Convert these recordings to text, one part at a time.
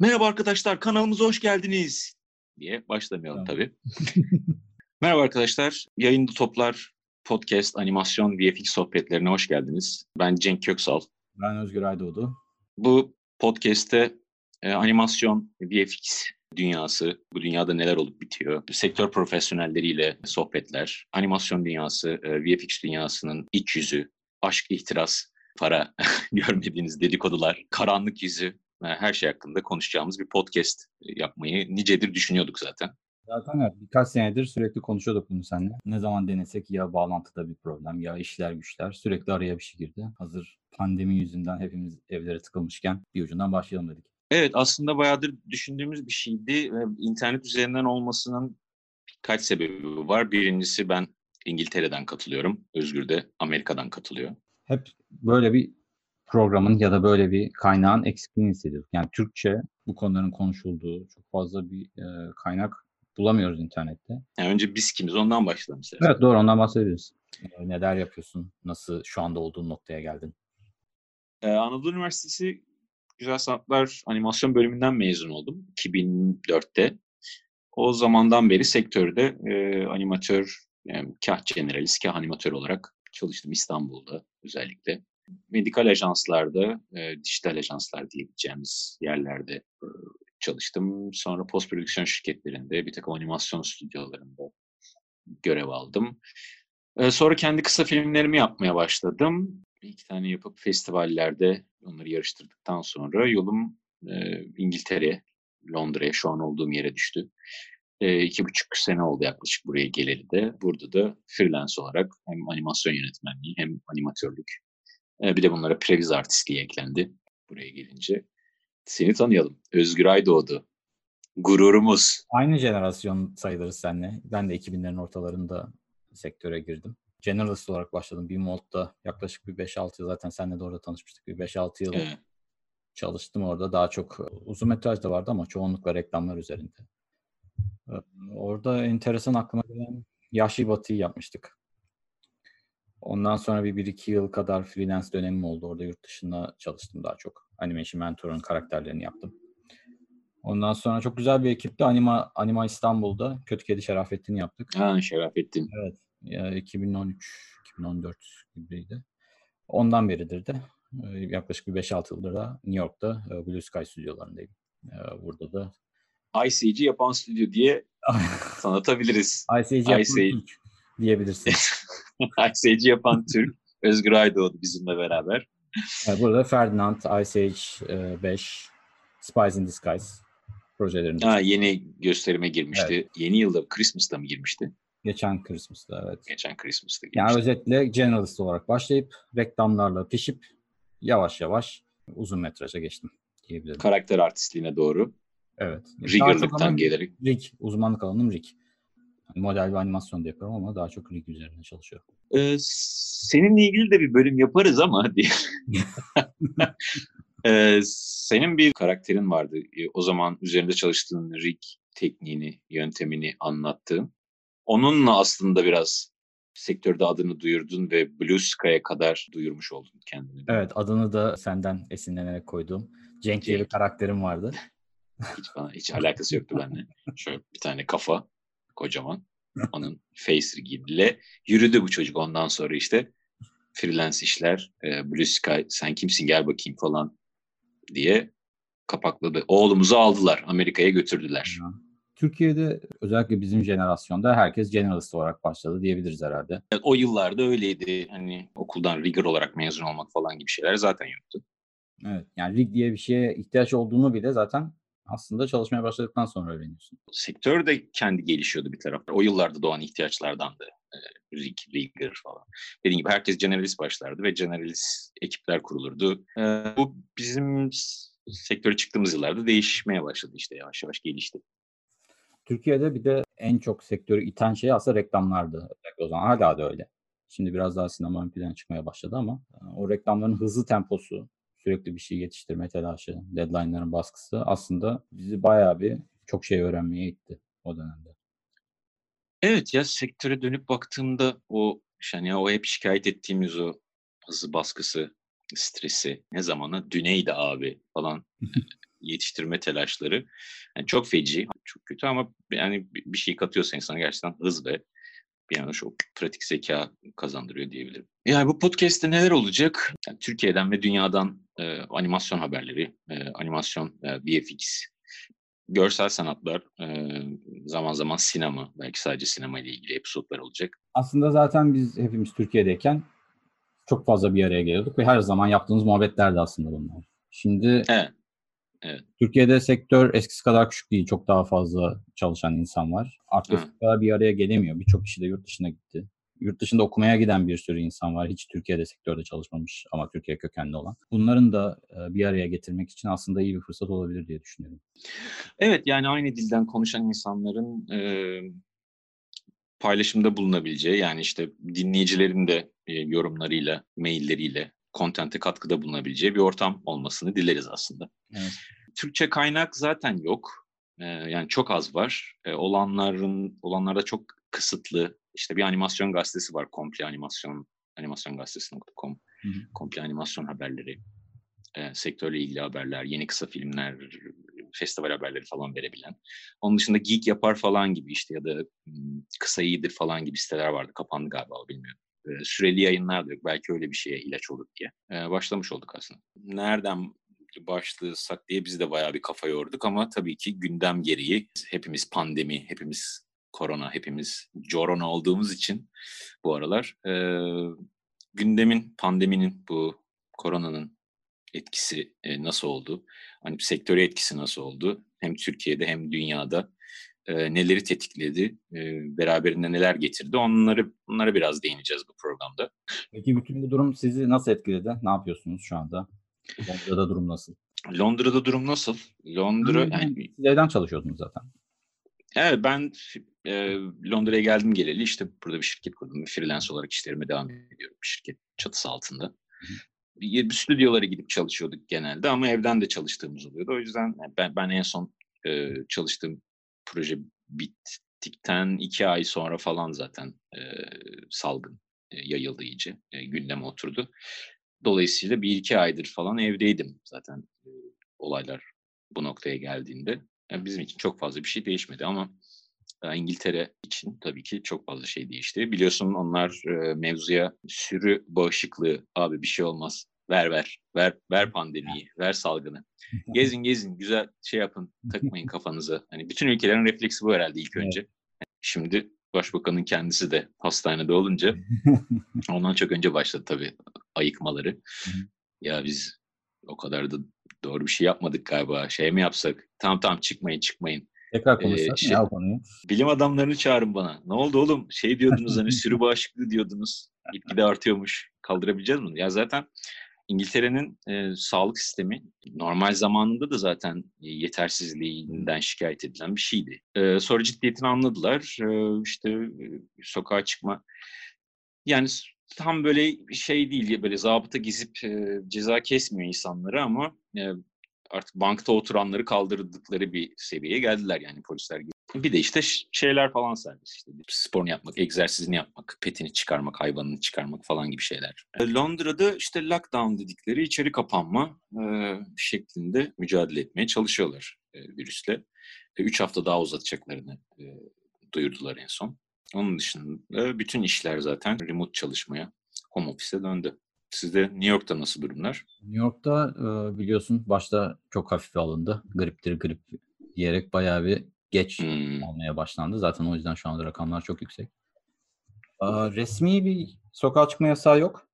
Merhaba arkadaşlar kanalımıza hoş geldiniz diye başlamayalım tabii. Merhaba arkadaşlar. Yayında Toplar Podcast Animasyon VFX sohbetlerine hoş geldiniz. Ben Cenk Köksal. Ben Özgür Aydoğdu. Bu podcast'te e, animasyon, VFX dünyası, bu dünyada neler olup bitiyor, sektör profesyonelleriyle sohbetler, animasyon dünyası, e, VFX dünyasının iç yüzü, aşk, ihtiras, para görmediğiniz dedikodular, karanlık yüzü, her şey hakkında konuşacağımız bir podcast yapmayı nicedir düşünüyorduk zaten. Zaten evet, birkaç senedir sürekli konuşuyorduk bunu seninle. Ne zaman denesek ya bağlantıda bir problem ya işler güçler sürekli araya bir şey girdi. Hazır pandemi yüzünden hepimiz evlere tıkılmışken bir ucundan başlayalım dedik. Evet aslında bayağıdır düşündüğümüz bir şeydi. İnternet üzerinden olmasının birkaç sebebi var. Birincisi ben İngiltere'den katılıyorum. Özgür de Amerika'dan katılıyor. Hep böyle bir programın ya da böyle bir kaynağın eksikliğini hissediyorduk. Yani Türkçe bu konuların konuşulduğu çok fazla bir e, kaynak bulamıyoruz internette. Yani önce biz kimiz ondan başlayalım istersen. Evet doğru ondan bahsedebiliriz. E, neler yapıyorsun? Nasıl şu anda olduğun noktaya geldin? Ee, Anadolu Üniversitesi Güzel Sanatlar Animasyon bölümünden mezun oldum 2004'te. O zamandan beri sektörde e, animatör, yani kah generalist, kah animatör olarak çalıştım İstanbul'da özellikle. Medikal ajanslarda, e, dijital ajanslar diyebileceğimiz yerlerde e, çalıştım. Sonra post prodüksiyon şirketlerinde, bir takım animasyon stüdyolarında görev aldım. E, sonra kendi kısa filmlerimi yapmaya başladım. Bir iki tane yapıp festivallerde onları yarıştırdıktan sonra yolum e, İngiltere, Londra'ya şu an olduğum yere düştü. E, iki buçuk sene oldu yaklaşık buraya geleli de. Burada da freelance olarak hem animasyon yönetmenliği hem animatörlük. E, bir de bunlara previz artistliği eklendi buraya gelince. Seni tanıyalım. Özgür Aydoğdu. Gururumuz. Aynı jenerasyon sayılırız seninle. Ben de 2000'lerin ortalarında sektöre girdim. Generalist olarak başladım. Bimold'da yaklaşık bir 5-6 yıl zaten seninle de orada tanışmıştık. Bir 5-6 yıl Evet. çalıştım orada. Daha çok uzun metraj da vardı ama çoğunlukla reklamlar üzerinde. Ee, Orada enteresan aklıma gelen Yahşi Batı'yı yapmıştık. Ondan sonra bir 1-2 yıl kadar freelance dönemim oldu. Orada yurt dışında çalıştım daha çok. Animation Mentor'un karakterlerini yaptım. Ondan sonra çok güzel bir ekipte Anima, Anima İstanbul'da Kötü Kedi Şerafettin'i yaptık. Ha, Şerafettin. Evet. Ya 2013, 2014 gibiydi. Ondan beridir de e, yaklaşık bir 5-6 yıldır da New York'ta e, Blue Sky stüdyolarındayım. E, Burada da ICG yapan stüdyo diye tanıtabiliriz. ICG ICG. Türk diyebilirsin. ICG yapan Türk. Özgür Aydoğdu bizimle beraber. Burada Ferdinand, Ice Age e, 5, Spies in Disguise projelerinde. Ha, yeni gösterime girmişti. Yeni yılda Christmas'ta mı girmişti? Geçen Christmas'ta evet. Geçen Christmas'ta Yani girmişti. özetle generalist olarak başlayıp reklamlarla pişip yavaş yavaş uzun metraja geçtim diyebilirim. Karakter artistliğine doğru. Evet. Rigger'lıktan gelerek. rig, uzmanlık alanım rig. Yani model ve animasyon da yapıyorum ama daha çok rig üzerine çalışıyorum. Ee, seninle ilgili de bir bölüm yaparız ama diye. Ee, senin bir karakterin vardı. Ee, O zaman üzerinde çalıştığın rig tekniğini, yöntemini anlattığın. Onunla aslında biraz sektörde adını duyurdun ve Blue Sky'a kadar duyurmuş oldun kendini. Evet adını da senden esinlenerek koyduğum Cenk diye bir karakterim vardı. Hiç bana hiç alakası yoktu benimle. Şöyle bir tane kafa kocaman. Onun face rigiyle yürüdü bu çocuk ondan sonra işte freelance işler, e, Blue Sky sen kimsin gel bakayım falan diye kapakladı. Oğlumuzu aldılar Amerika'ya götürdüler. Türkiye'de özellikle bizim jenerasyonda herkes generalist olarak başladı diyebiliriz herhalde. O yıllarda öyleydi. Hani okuldan rigor olarak mezun olmak falan gibi şeyler zaten yoktu. Evet. Yani rig diye bir şeye ihtiyaç olduğunu bile zaten aslında çalışmaya başladıktan sonra öğreniyorsun. Sektör de kendi gelişiyordu bir tarafta. O yıllarda doğan ihtiyaçlardandı. E, rig, rigger falan. Dediğim gibi herkes generalist başlardı ve generalist ekipler kurulurdu. E, bu bizim sektöre çıktığımız yıllarda değişmeye başladı işte yavaş yavaş gelişti. Türkiye'de bir de en çok sektörü iten şey aslında reklamlardı. O zaman hala da öyle. Şimdi biraz daha sinema ön plana çıkmaya başladı ama e, o reklamların hızlı temposu, sürekli bir şey yetiştirme telaşı, deadline'ların baskısı aslında bizi bayağı bir çok şey öğrenmeye itti o dönemde. Evet ya sektöre dönüp baktığımda o yani o hep şikayet ettiğimiz o hızlı baskısı, stresi ne zamana? Düneydi abi falan yetiştirme telaşları yani çok feci, çok kötü ama yani bir şey katıyorsa insana gerçekten hız ve bir yana şu pratik zeka kazandırıyor diyebilirim. Yani bu podcast'te neler olacak? Yani Türkiye'den ve dünyadan e, animasyon haberleri, e, animasyon, e, VFX, görsel sanatlar, e, zaman zaman sinema, belki sadece sinema ile ilgili episodlar olacak. Aslında zaten biz hepimiz Türkiye'deyken çok fazla bir araya geliyorduk ve her zaman yaptığımız muhabbetlerdi aslında bunlar. Şimdi evet. Evet. Türkiye'de sektör eskisi kadar küçük değil. Çok daha fazla çalışan insan var. Artık eskisi kadar bir araya gelemiyor. Birçok kişi de yurt dışına gitti. Yurt dışında okumaya giden bir sürü insan var. Hiç Türkiye'de sektörde çalışmamış ama Türkiye kökenli olan. Bunların da bir araya getirmek için aslında iyi bir fırsat olabilir diye düşünüyorum. Evet yani aynı dilden konuşan insanların e, paylaşımda bulunabileceği yani işte dinleyicilerin de e, yorumlarıyla, mailleriyle kontente katkıda bulunabileceği bir ortam olmasını dileriz aslında. Evet. Türkçe kaynak zaten yok. Ee, yani çok az var. Ee, olanların olanlarda çok kısıtlı. İşte bir animasyon gazetesi var. Komple animasyon animasyongazetesi.com. Komple animasyon haberleri. E, sektörle ilgili haberler, yeni kısa filmler, festival haberleri falan verebilen. Onun dışında Geek Yapar falan gibi işte ya da Kısa İyidir falan gibi siteler vardı. Kapandı galiba bilmiyorum süreli yayınlar da yok. Belki öyle bir şeye ilaç olur diye. başlamış olduk aslında. Nereden başlasak diye biz de bayağı bir kafa yorduk ama tabii ki gündem gereği hepimiz pandemi, hepimiz korona, hepimiz corona olduğumuz için bu aralar e, gündemin, pandeminin, bu koronanın etkisi e, nasıl oldu? Hani sektöre etkisi nasıl oldu? Hem Türkiye'de hem dünyada e, neleri tetikledi, e, beraberinde neler getirdi onları onlara biraz değineceğiz bu programda. Peki bütün bu durum sizi nasıl etkiledi? Ne yapıyorsunuz şu anda? Londra'da durum nasıl? Londra'da durum nasıl? Londra yani, yani siz evden çalışıyordunuz zaten. Evet ben e, Londra'ya geldim geleli işte burada bir şirket kurdum. Freelance olarak işlerime devam ediyorum bir şirket çatısı altında. Bir, bir stüdyolara gidip çalışıyorduk genelde ama evden de çalıştığımız oluyordu. O yüzden ben, ben en son e, çalıştığım proje bittikten iki ay sonra falan zaten e, salgın e, yayıldı iyice. E, gündeme oturdu. Dolayısıyla bir iki aydır falan evdeydim zaten e, olaylar bu noktaya geldiğinde. Yani bizim için çok fazla bir şey değişmedi ama İngiltere için tabii ki çok fazla şey değişti. Biliyorsun onlar e, mevzuya sürü bağışıklığı abi bir şey olmaz ver ver. Ver ver pandemiyi ver salgını. Gezin gezin. Güzel şey yapın. Takmayın kafanıza. Hani bütün ülkelerin refleksi bu herhalde ilk önce. Şimdi başbakanın kendisi de hastanede olunca ondan çok önce başladı tabii ayıkmaları. Ya biz o kadar da doğru bir şey yapmadık galiba. Şey mi yapsak? Tamam tamam. Çıkmayın çıkmayın. Tekrar konuşsak ee, şey, ya konuyu. Bilim adamlarını çağırın bana. Ne oldu oğlum? Şey diyordunuz hani sürü bağışıklığı diyordunuz. Gitgide artıyormuş. Kaldırabileceğiz mi? Ya zaten İngiltere'nin e, sağlık sistemi normal zamanında da zaten e, yetersizliğinden şikayet edilen bir şeydi. E, sonra ciddiyetini anladılar. E, işte e, sokağa çıkma yani tam böyle şey değil böyle zabıta gizip e, ceza kesmiyor insanları ama e, artık bankta oturanları kaldırdıkları bir seviyeye geldiler yani polisler gibi. Bir de işte şeyler falan serbest işte sporunu yapmak, egzersizini yapmak, petini çıkarmak, hayvanını çıkarmak falan gibi şeyler. E, Londra'da işte lockdown dedikleri içeri kapanma e, şeklinde mücadele etmeye çalışıyorlar e, virüsle. E, üç hafta daha uzatacaklarını e, duyurdular en son. Onun dışında bütün işler zaten remote çalışmaya, home office'e döndü. Sizde New York'ta nasıl durumlar? New York'ta e, biliyorsun başta çok hafife alındı. Griptir grip diyerek bayağı bir geç hmm. olmaya başlandı. Zaten o yüzden şu anda rakamlar çok yüksek. Resmi bir sokağa çıkma yasağı yok.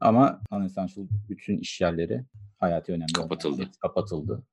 Ama non-essential bütün iş yerleri hayati önemli. Kapatıldı. Kapatıldı.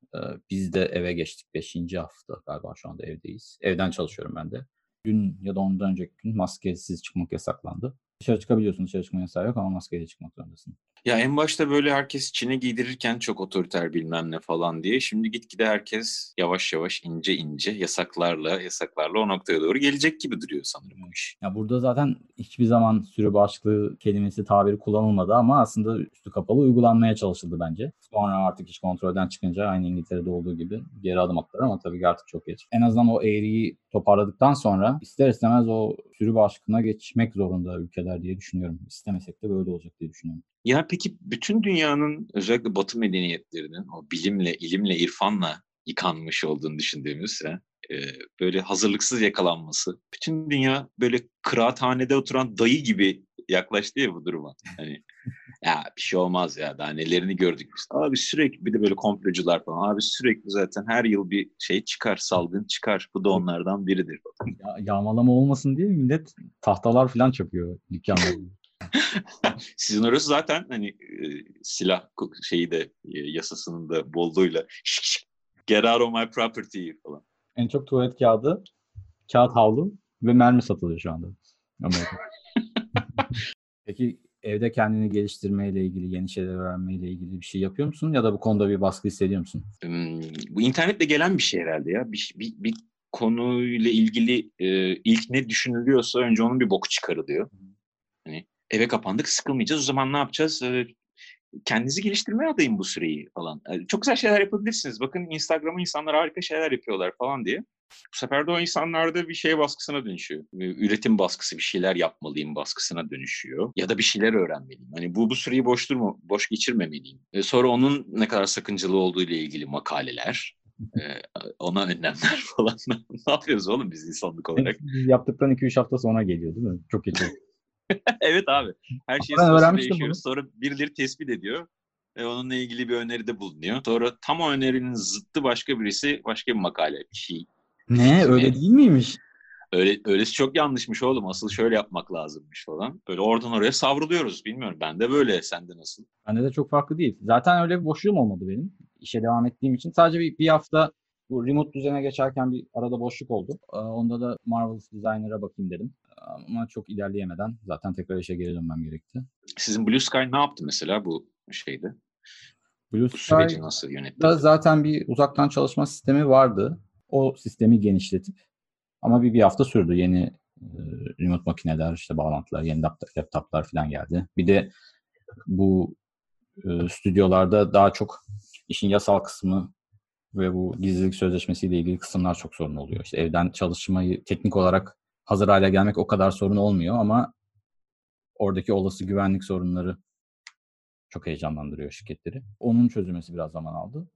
Biz de eve geçtik. Beşinci hafta galiba şu anda evdeyiz. Evden çalışıyorum ben de. Dün ya da ondan önceki gün maskesiz çıkmak yasaklandı. Dışarı çıkabiliyorsun, dışarı çıkma yasağı yok ama maskeyle çıkmak zorundasın. Ya en başta böyle herkes Çin'e giydirirken çok otoriter bilmem ne falan diye. Şimdi gitgide herkes yavaş yavaş ince ince yasaklarla yasaklarla o noktaya doğru gelecek gibi duruyor sanırım bu iş. Ya burada zaten hiçbir zaman sürü bağışıklığı kelimesi tabiri kullanılmadı ama aslında üstü kapalı uygulanmaya çalışıldı bence. Sonra artık iş kontrolden çıkınca aynı İngiltere'de olduğu gibi geri adım attılar ama tabii ki artık çok geç. En azından o eğriyi toparladıktan sonra ister istemez o sürü başkına geçmek zorunda ülkeler diye düşünüyorum. İstemesek de böyle olacak diye düşünüyorum. Ya peki bütün dünyanın özellikle Batı medeniyetlerinin o bilimle, ilimle, irfanla yıkanmış olduğunu düşündüğümüz ha, e, böyle hazırlıksız yakalanması. Bütün dünya böyle kıraathanede oturan dayı gibi yaklaştı ya bu duruma. Hani ya bir şey olmaz ya daha nelerini gördük biz. Abi sürekli bir de böyle komplocular falan. Abi sürekli zaten her yıl bir şey çıkar, salgın çıkar. Bu da onlardan biridir. Ya, yağmalama olmasın diye millet tahtalar falan çakıyor dükkanlarda. Sizin orası zaten hani e, silah şeyi de e, yasasının da bolluğuyla şık şık get out of my property falan. En çok tuvalet kağıdı, kağıt havlu ve mermi satılıyor şu anda. Peki evde kendini geliştirmeyle ilgili, yeni şeyler öğrenmeyle ilgili bir şey yapıyor musun? Ya da bu konuda bir baskı hissediyor musun? Hmm, bu internetle gelen bir şey herhalde ya. Bir, bir, bir konuyla ilgili e, ilk ne düşünülüyorsa önce onun bir boku çıkarılıyor. Hani eve kapandık sıkılmayacağız o zaman ne yapacağız? Kendinizi geliştirmeye adayın bu süreyi falan. Çok güzel şeyler yapabilirsiniz. Bakın Instagram'a insanlar harika şeyler yapıyorlar falan diye. Bu sefer de o insanlarda bir şey baskısına dönüşüyor. Üretim baskısı, bir şeyler yapmalıyım baskısına dönüşüyor. Ya da bir şeyler öğrenmeliyim. Hani bu bu süreyi boş durma, boş geçirmemeliyim. Sonra onun ne kadar sakıncalı olduğu ile ilgili makaleler, ona önlemler falan. ne yapıyoruz oğlum biz insanlık olarak? Yaptıktan 2-3 hafta sonra geliyor değil mi? Çok geçiyor. evet abi. Her şey sırası değişiyor. Sonra birileri tespit ediyor ve onunla ilgili bir öneride bulunuyor. Sonra tam o önerinin zıttı başka birisi başka bir makale bir şey. Ne? Öyle değil miymiş? Öyle, öylesi çok yanlışmış oğlum. Asıl şöyle yapmak lazımmış falan. Böyle oradan oraya savruluyoruz. Bilmiyorum. Ben de böyle. Sende nasıl? Bende de çok farklı değil. Zaten öyle bir boşluğum olmadı benim. İşe devam ettiğim için. Sadece bir, bir hafta bu remote düzene geçerken bir arada boşluk oldu. Onda da Marvelous Designer'a bakayım dedim. Ama çok ilerleyemeden zaten tekrar işe geri dönmem gerekti. Sizin Blue Sky ne yaptı mesela bu şeyde? Blue bu süreci nasıl yönetti? Zaten bir uzaktan çalışma sistemi vardı. O sistemi genişletip ama bir, bir hafta sürdü. Yeni e, remote makineler, işte bağlantılar, yeni laptoplar falan geldi. Bir de bu e, stüdyolarda daha çok işin yasal kısmı ve bu gizlilik sözleşmesiyle ilgili kısımlar çok sorun oluyor. İşte evden çalışmayı teknik olarak hazır hale gelmek o kadar sorun olmuyor ama oradaki olası güvenlik sorunları çok heyecanlandırıyor şirketleri. Onun çözülmesi biraz zaman aldı.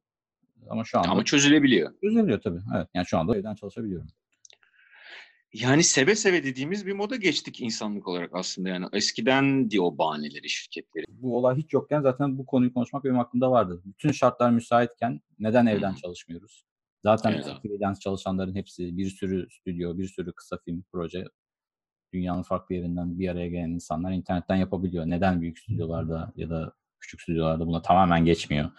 Ama şu anda Ama çözülebiliyor. Çözülebiliyor tabii. Evet. Yani şu anda evden çalışabiliyorum. Yani seve seve dediğimiz bir moda geçtik insanlık olarak aslında. Yani eskiden diye o bahaneleri şirketleri. Bu olay hiç yokken zaten bu konuyu konuşmak benim aklımda vardı. Bütün şartlar müsaitken neden evden hmm. çalışmıyoruz? Zaten evet, freelance çalışanların hepsi bir sürü stüdyo, bir sürü kısa film proje dünyanın farklı yerinden bir araya gelen insanlar internetten yapabiliyor. Neden büyük stüdyolarda ya da küçük stüdyolarda buna tamamen geçmiyor?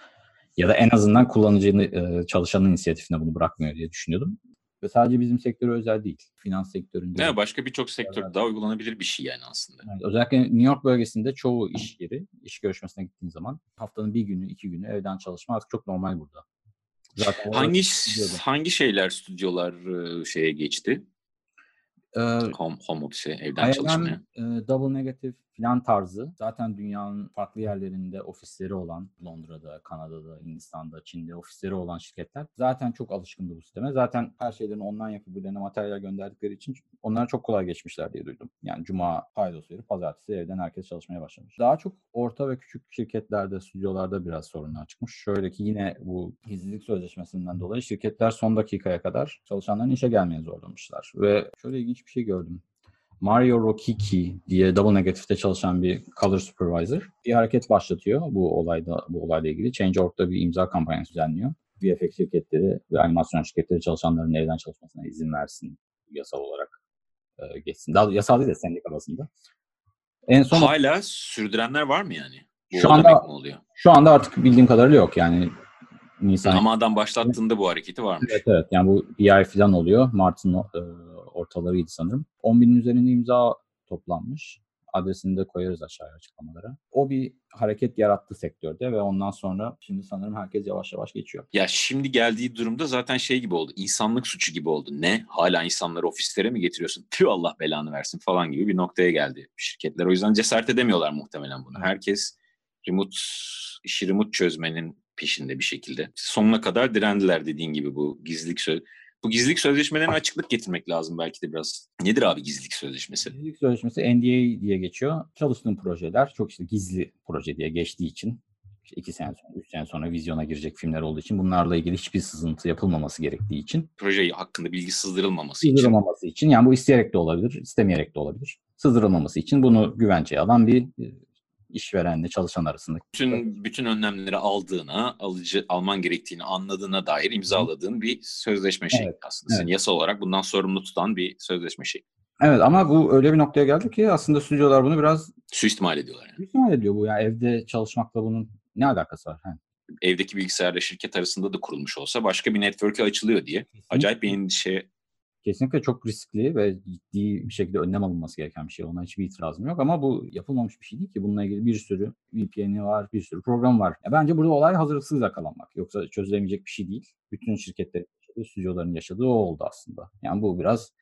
Ya da en azından kullanıcının, çalışanın inisiyatifine bunu bırakmıyor diye düşünüyordum. Ve sadece bizim sektöre özel değil. Finans sektöründe. Evet, başka birçok sektörde daha uygulanabilir bir şey yani aslında. Evet, özellikle New York bölgesinde çoğu iş yeri, iş görüşmesine gittiğin zaman haftanın bir günü, iki günü evden çalışma artık çok normal burada. Zaten hangi hangi şeyler stüdyolar şeye geçti? Ee, home, home office, evden çalışmaya. E, double negative falan tarzı. Zaten dünyanın farklı yerlerinde ofisleri olan, Londra'da, Kanada'da, Hindistan'da, Çin'de ofisleri olan şirketler zaten çok alışkındı bu sisteme. Zaten her şeylerini online yapıp birilerine materyal gönderdikleri için onlara çok kolay geçmişler diye duydum. Yani cuma paydos verip pazartesi evden herkes çalışmaya başlamış. Daha çok orta ve küçük şirketlerde, stüdyolarda biraz sorunlar çıkmış. Şöyle ki yine bu gizlilik sözleşmesinden dolayı şirketler son dakikaya kadar çalışanların işe gelmeye zorlamışlar. Ve şöyle ilginç bir şey gördüm. Mario Rokiki diye Double Negative'de çalışan bir color supervisor bir hareket başlatıyor bu olayda bu olayla ilgili. Change.org'da bir imza kampanyası düzenliyor. VFX şirketleri ve animasyon şirketleri çalışanların evden çalışmasına izin versin yasal olarak e, geçsin. Daha yasal değil de sendika bazında. En son hala sürdürenler var mı yani? Bu şu anda oluyor? Şu anda artık bildiğim kadarıyla yok yani. Nisan. Ama adam başlattığında bu hareketi varmış. Evet evet. Yani bu bir ay falan oluyor. Mart'ın e, ortalarıydı sanırım. 10 binin üzerinde imza toplanmış. Adresini de koyarız aşağıya açıklamalara. O bir hareket yarattı sektörde ve ondan sonra şimdi sanırım herkes yavaş yavaş geçiyor. Ya şimdi geldiği durumda zaten şey gibi oldu. İnsanlık suçu gibi oldu. Ne? Hala insanları ofislere mi getiriyorsun? Tüh Allah belanı versin falan gibi bir noktaya geldi şirketler. O yüzden cesaret edemiyorlar muhtemelen bunu. Herkes remote işi remote çözmenin peşinde bir şekilde. Sonuna kadar direndiler dediğin gibi bu gizlilik söz Bu gizlilik sözleşmelerine açıklık getirmek lazım belki de biraz. Nedir abi gizlilik sözleşmesi? Gizlilik sözleşmesi NDA diye geçiyor. Çalıştığım projeler çok işte gizli proje diye geçtiği için işte iki sene sonra, üç sene sonra vizyona girecek filmler olduğu için bunlarla ilgili hiçbir sızıntı yapılmaması gerektiği için. Proje hakkında bilgi sızdırılmaması için. Sızdırılmaması için. Yani bu isteyerek de olabilir, istemeyerek de olabilir. Sızdırılmaması için bunu güvenceye alan bir e, işverenle çalışan arasında. Bütün bütün önlemleri aldığına, alıcı alman gerektiğini anladığına dair imzaladığın bir sözleşme şekli Evet, aslında. Seni evet. yasal olarak bundan sorumlu tutan bir sözleşme şekli. Evet ama bu öyle bir noktaya geldi ki aslında stüdyolar bunu biraz Suistimal ediyorlar yani. ihtimal ediyor bu ya evde çalışmakla bunun ne alakası var? Ha. Evdeki bilgisayarla şirket arasında da kurulmuş olsa başka bir network'e açılıyor diye. Acayip bir endişe Kesinlikle çok riskli ve ciddi bir şekilde önlem alınması gereken bir şey. Ona hiçbir itirazım yok ama bu yapılmamış bir şey değil ki. Bununla ilgili bir sürü VPN'i var, bir sürü program var. Ya bence burada olay hazırlıksız yakalanmak. Yoksa çözülemeyecek bir şey değil. Bütün şirketlerin yaşadığı, stüdyoların yaşadığı o oldu aslında. Yani bu biraz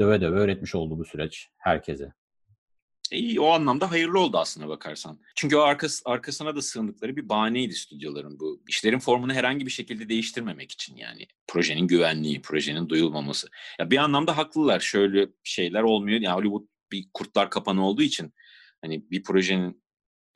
döve döve öğretmiş oldu bu süreç herkese. İyi, o anlamda hayırlı oldu aslına bakarsan. Çünkü o arkası, arkasına da sığındıkları bir bahaneydi stüdyoların bu. işlerin formunu herhangi bir şekilde değiştirmemek için yani. Projenin güvenliği, projenin duyulmaması. Ya bir anlamda haklılar. Şöyle şeyler olmuyor. Yani Hollywood bir kurtlar kapanı olduğu için hani bir projenin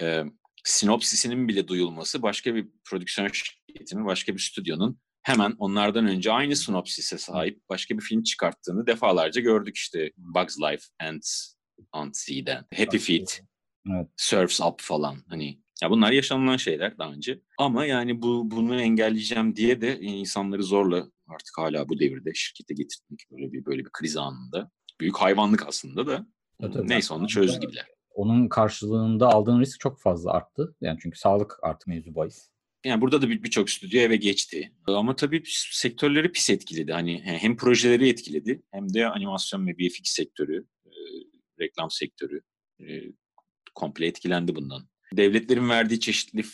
e, sinopsisinin bile duyulması başka bir prodüksiyon şirketinin, başka bir stüdyonun hemen onlardan önce aynı sinopsise sahip başka bir film çıkarttığını defalarca gördük işte Bugs Life Ends on Sea'den. Happy Feet, Evet. Surf's Up falan hani ya bunlar yaşanılan şeyler daha önce. Ama yani bu bunu engelleyeceğim diye de insanları zorla artık hala bu devirde şirkete getirmek böyle bir böyle bir kriz anında. Büyük hayvanlık aslında da. Tabii, tabii. Neyse onu çözdü gibiler. Onun karşılığında aldığın risk çok fazla arttı. Yani çünkü sağlık artık mevzu bahis. Yani burada da bir- birçok stüdyo eve geçti. Ama tabii sektörleri pis etkiledi. Hani hem projeleri etkiledi hem de animasyon ve VFX sektörü, reklam sektörü e, komple etkilendi bundan. Devletlerin verdiği çeşitli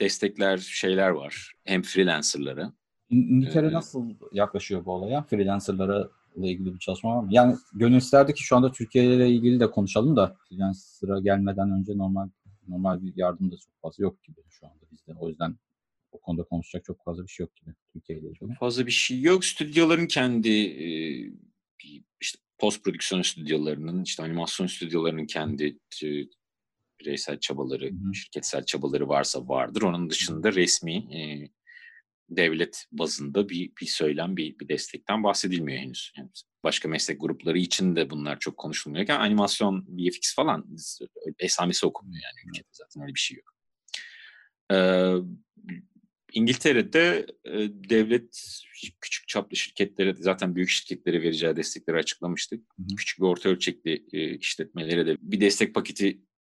destekler, şeyler var. Hem freelancerlara. İn- İngiltere Ee, nasıl yaklaşıyor bu olaya? Freelancerlara ile ilgili bir çalışma var mı? Yani gönül isterdi ki şu anda Türkiye ile ilgili de konuşalım da freelancer'a gelmeden önce normal normal bir yardım da çok fazla yok gibi şu anda bizde. O yüzden o konuda konuşacak çok fazla bir şey yok gibi Türkiye ile ilgili. Fazla bir şey yok. Stüdyoların kendi e, işte post prodüksiyon stüdyolarının, işte animasyon stüdyolarının kendi e, bireysel çabaları, Hı hı. şirketsel çabaları varsa vardır. Onun dışında resmi e, devlet bazında bir, bir söylem, bir, bir destekten bahsedilmiyor henüz. Yani başka meslek grupları için de bunlar çok konuşulmuyorken animasyon, VFX falan esamesi okunmuyor yani ülkede zaten öyle bir şey yok. Ee, İngiltere'de e, devlet küçük çaplı şirketlere zaten büyük şirketlere vereceği destekleri açıklamıştık. Hı hı. Küçük ve orta ölçekli e, işletmelere de bir destek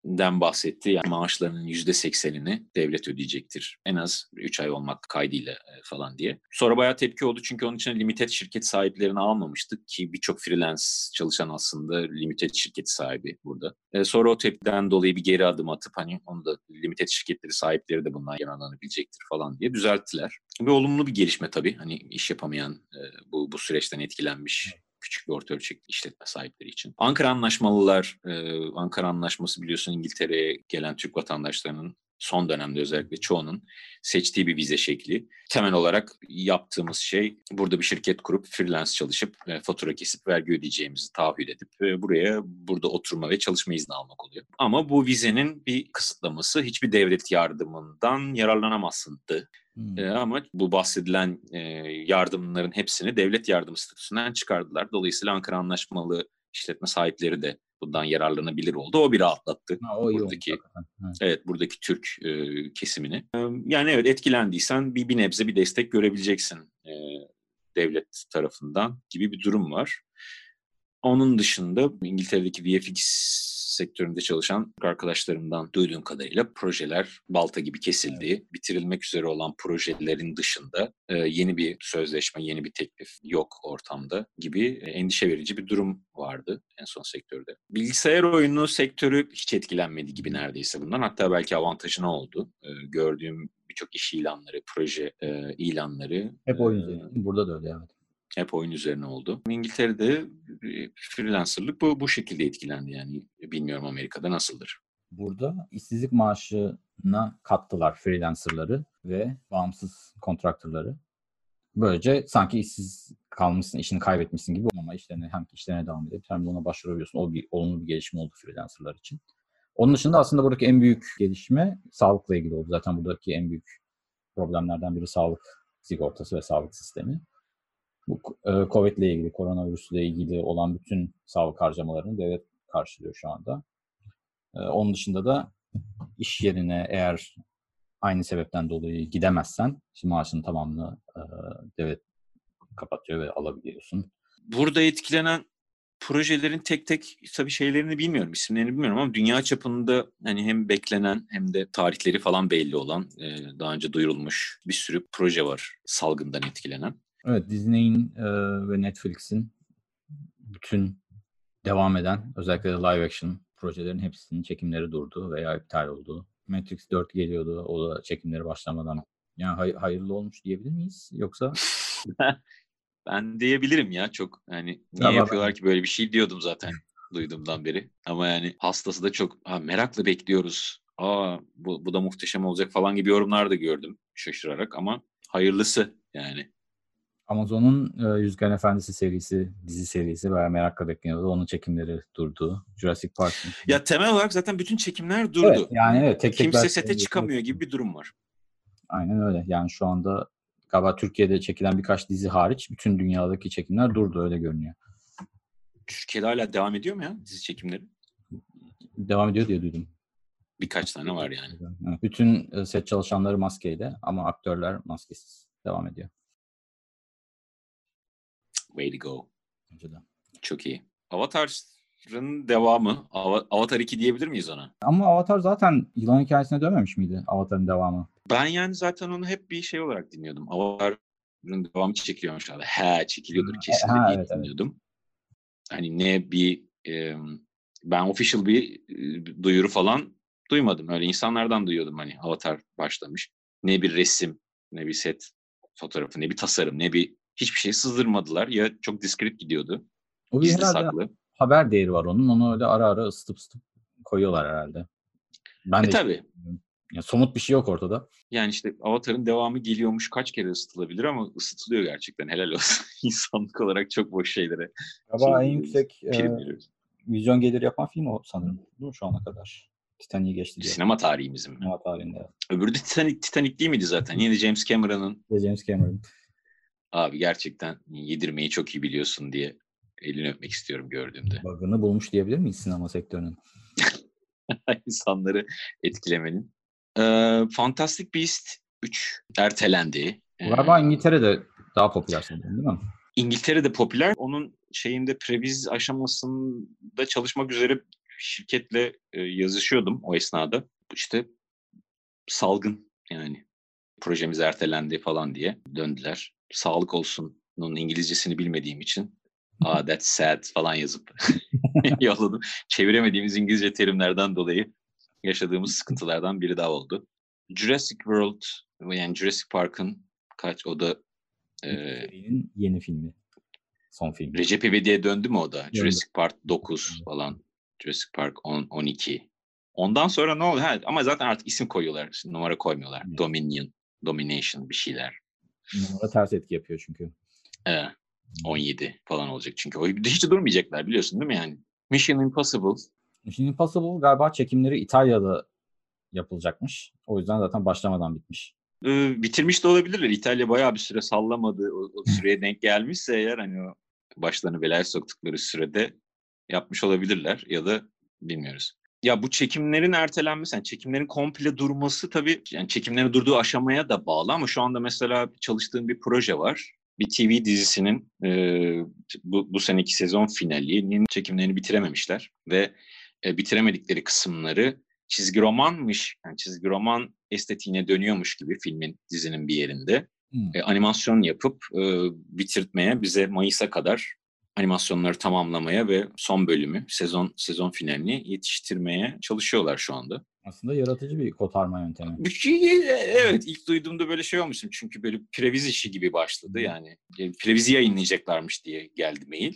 paketinden bahsetti. Yani maaşlarının %80'ini devlet ödeyecektir. En az 3 ay olmak kaydıyla e, falan diye. Sonra bayağı tepki oldu çünkü onun için limited şirket sahiplerini almamıştık ki birçok freelance çalışan aslında limited şirket sahibi burada. E, sonra o tepkiden dolayı bir geri adım atıp hani onu da limited şirketleri sahipleri de bundan yararlanabilecektir falan diye düzelttiler. Bir olumlu bir gelişme tabii. Hani iş yapamayan e, bu bu süreçten etkilenmiş küçük bir orta ölçekli işletme sahipleri için. Ankara Anlaşmalılar, Ankara Anlaşması biliyorsun İngiltere'ye gelen Türk vatandaşlarının son dönemde özellikle çoğunun seçtiği bir vize şekli. Temel olarak yaptığımız şey burada bir şirket kurup freelance çalışıp fatura kesip vergi ödeyeceğimizi taahhüt edip buraya burada oturma ve çalışma izni almak oluyor. Ama bu vizenin bir kısıtlaması hiçbir devlet yardımından yararlanamazsındı. Hmm. E, ama bu bahsedilen e, yardımların hepsini devlet yardımı statüsünden çıkardılar. Dolayısıyla Ankara Anlaşmalı işletme sahipleri de bundan yararlanabilir oldu. O bir rahatlattı Ha, o buradaki. Evet. evet buradaki Türk e, kesimini. E, yani evet etkilendiysen bir, bir nebze bir destek görebileceksin e, devlet tarafından gibi bir durum var. Onun dışında İngiltere'deki VFX sektöründe çalışan arkadaşlarımdan duyduğum kadarıyla projeler balta gibi kesildi. Bitirilmek üzere olan projelerin dışında e, yeni bir sözleşme, yeni bir teklif yok ortamda gibi e, endişe verici bir durum vardı en son sektörde. Bilgisayar oyunu sektörü hiç etkilenmedi gibi neredeyse bundan. Hatta belki avantajına oldu. E, gördüğüm birçok iş ilanları, proje e, ilanları Hep oyun e, üzerine. Burada da öyle evet. Hep oyun üzerine oldu. İngiltere'de e, freelancerlık bu, bu şekilde etkilendi yani. Bilmiyorum Amerika'da nasıldır. Burada işsizlik maaşına kattılar freelancerları ve bağımsız kontraktörleri. Böylece sanki işsiz kalmışsın, işini kaybetmişsin gibi ama işlerine hem işlerine devam edip hem de ona başvurabiliyorsun. O bir olumlu bir gelişme oldu freelancerlar için. Onun dışında aslında buradaki en büyük gelişme sağlıkla ilgili oldu. Zaten buradaki en büyük problemlerden biri sağlık sigortası ve sağlık sistemi. Bu e, Covid ile ilgili, koronavirüsle ilgili olan bütün sağlık harcamalarını devlet karşılıyor şu anda. E, onun dışında da iş yerine eğer aynı sebepten dolayı gidemezsen maaşın tamamını e, devlet kapatıyor ve alabiliyorsun. Burada etkilenen projelerin tek tek tabii şeylerini bilmiyorum, isimlerini bilmiyorum ama dünya çapında hani hem beklenen hem de tarihleri falan belli olan e, daha önce duyurulmuş bir sürü proje var salgından etkilenen. Evet Disney'in e, ve Netflix'in bütün devam eden özellikle de live action projelerin hepsinin çekimleri durdu veya iptal oldu. Matrix 4 geliyordu. O da çekimleri başlamadan. Yani hay- hayırlı olmuş diyebilir miyiz? Yoksa Ben diyebilirim ya çok yani niye Ama yapıyorlar ki böyle bir şey diyordum zaten duyduğumdan beri. Ama yani hastası da çok ha, merakla bekliyoruz. Aa bu, bu da muhteşem olacak falan gibi yorumlar da gördüm şaşırarak ama hayırlısı yani. Amazon'un e, Yüzgen Efendisi serisi, dizi serisi bayağı merakla bekleniyordu. Onun çekimleri durdu. Jurassic Park'ın. Ya temel olarak zaten bütün çekimler durdu. Evet, yani evet tek tek Kimse belki- sete çıkamıyor gibi bir durum var. Aynen öyle. Yani şu anda galiba Türkiye'de çekilen birkaç dizi hariç bütün dünyadaki çekimler durdu öyle görünüyor. Türkiye'de hala devam ediyor mu ya dizi çekimleri? Devam ediyor diye duydum. Birkaç tane var yani. Bütün e, set çalışanları maskeyle ama aktörler maskesiz. Devam ediyor. Way to go. Bence de. Çok iyi. Avatar'ın devamı. Ava- Avatar 2 diyebilir miyiz ona? Ama Avatar zaten yılan hikayesine dönmemiş miydi? Avatar'ın devamı. Ben yani zaten onu hep bir şey olarak dinliyordum. Avatar'ın devamı çekiliyormuş abi. He çekiliyordur kesin ha, diye evet, evet. dinliyordum. Hani ne bir e, ben official bir e, duyuru falan duymadım. Öyle insanlardan duyuyordum hani Avatar başlamış. Ne bir resim, ne bir set fotoğrafı, ne bir tasarım, ne bir hiçbir şey sızdırmadılar. Ya çok diskret gidiyordu. O bir Gizli herhalde saklı. haber değeri var onun. Onu öyle ara ara ısıtıp ısıtıp koyuyorlar herhalde. Ben E de tabii. Ya somut bir şey yok ortada. Yani işte Avatar'ın devamı geliyormuş kaç kere ısıtılabilir ama ısıtılıyor gerçekten. Helal olsun. İnsanlık olarak çok boş şeylere Galiba Şey en yüksek e, vizyon gelir yapan film o sanırım. Değil mi şu ana kadar? Titanic'i geçti diye. Sinema tarihimizin mi? Sinema tarihinde. Öbürü de Titanic, Titanic değil miydi zaten? Yine James Cameron'ın James Cameron. Abi gerçekten yedirmeyi çok iyi biliyorsun diye elini öpmek istiyorum gördüğümde. Bug'ını bulmuş diyebilir miyiz sinema sektörünün? İnsanları etkilemenin. Ee, Fantastic Beast 3 ertelendi. Ee, Galiba İngiltere'de daha popüler sanırım değil mi? İngiltere'de popüler. Onun şeyinde previz aşamasında çalışmak üzere şirketle e, yazışıyordum o esnada. İşte salgın yani projemiz ertelendi falan diye döndüler. Sağlık olsun. Onun İngilizcesini bilmediğim için aa that's sad falan yazıp yolladım. Çeviremediğimiz İngilizce terimlerden dolayı yaşadığımız sıkıntılardan biri daha oldu. Jurassic World yani Jurassic Park'ın kaç o da e, yeni filmi. Son filmi. Recep İvedik'e döndü mü o da? Jurassic Park 9 falan. Jurassic Park 10, 12. Ondan sonra ne oldu? Ha, ama zaten artık isim koyuyorlar. Numara koymuyorlar. Evet. Dominion, Domination bir şeyler. Numara ters etki yapıyor çünkü. Evet. 17 falan olacak çünkü. O hiç durmayacaklar biliyorsun değil mi yani? Mission Impossible. Mission Impossible galiba çekimleri İtalya'da yapılacakmış. O yüzden zaten başlamadan bitmiş. Ee, bitirmiş de olabilirler. İtalya bayağı bir süre sallamadı. O, o süreye denk gelmişse eğer hani o başlarını belaya soktukları sürede yapmış olabilirler ya da bilmiyoruz. Ya bu çekimlerin ertelenmesi, yani çekimlerin komple durması tabii yani çekimlerin durduğu aşamaya da bağlı ama şu anda mesela çalıştığım bir proje var. Bir TV dizisinin e, bu, bu seneki sezon finalinin çekimlerini bitirememişler ve e, bitiremedikleri kısımları çizgi romanmış, yani çizgi roman estetiğine dönüyormuş gibi filmin dizinin bir yerinde Hmm. e, animasyon yapıp e, bitirtmeye bize Mayıs'a kadar animasyonları tamamlamaya ve son bölümü sezon sezon finalini yetiştirmeye çalışıyorlar şu anda. Aslında yaratıcı bir kotarma yöntemi. Bir şey, evet ilk duyduğumda böyle şey olmuştum çünkü böyle previz işi gibi başladı yani. E, Previzi yayınlayacaklarmış diye geldi mail.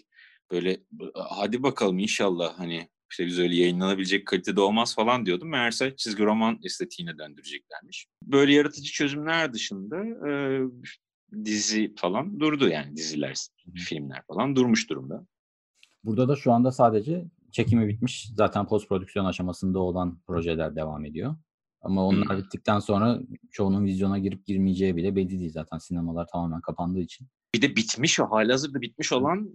Böyle hadi bakalım inşallah hani işte biz öyle yayınlanabilecek kalitede olmaz falan diyordum. Meğerse çizgi roman estetiğine döndüreceklermiş. Böyle yaratıcı çözümler dışında e, dizi falan durdu yani diziler, filmler falan durmuş durumda. Burada da şu anda sadece çekimi bitmiş. Zaten post prodüksiyon aşamasında olan projeler devam ediyor. Ama onlar Hmm. bittikten sonra çoğunun vizyona girip girmeyeceği bile belli değil zaten sinemalar tamamen kapandığı için. Bir de bitmiş o halihazırda bitmiş olan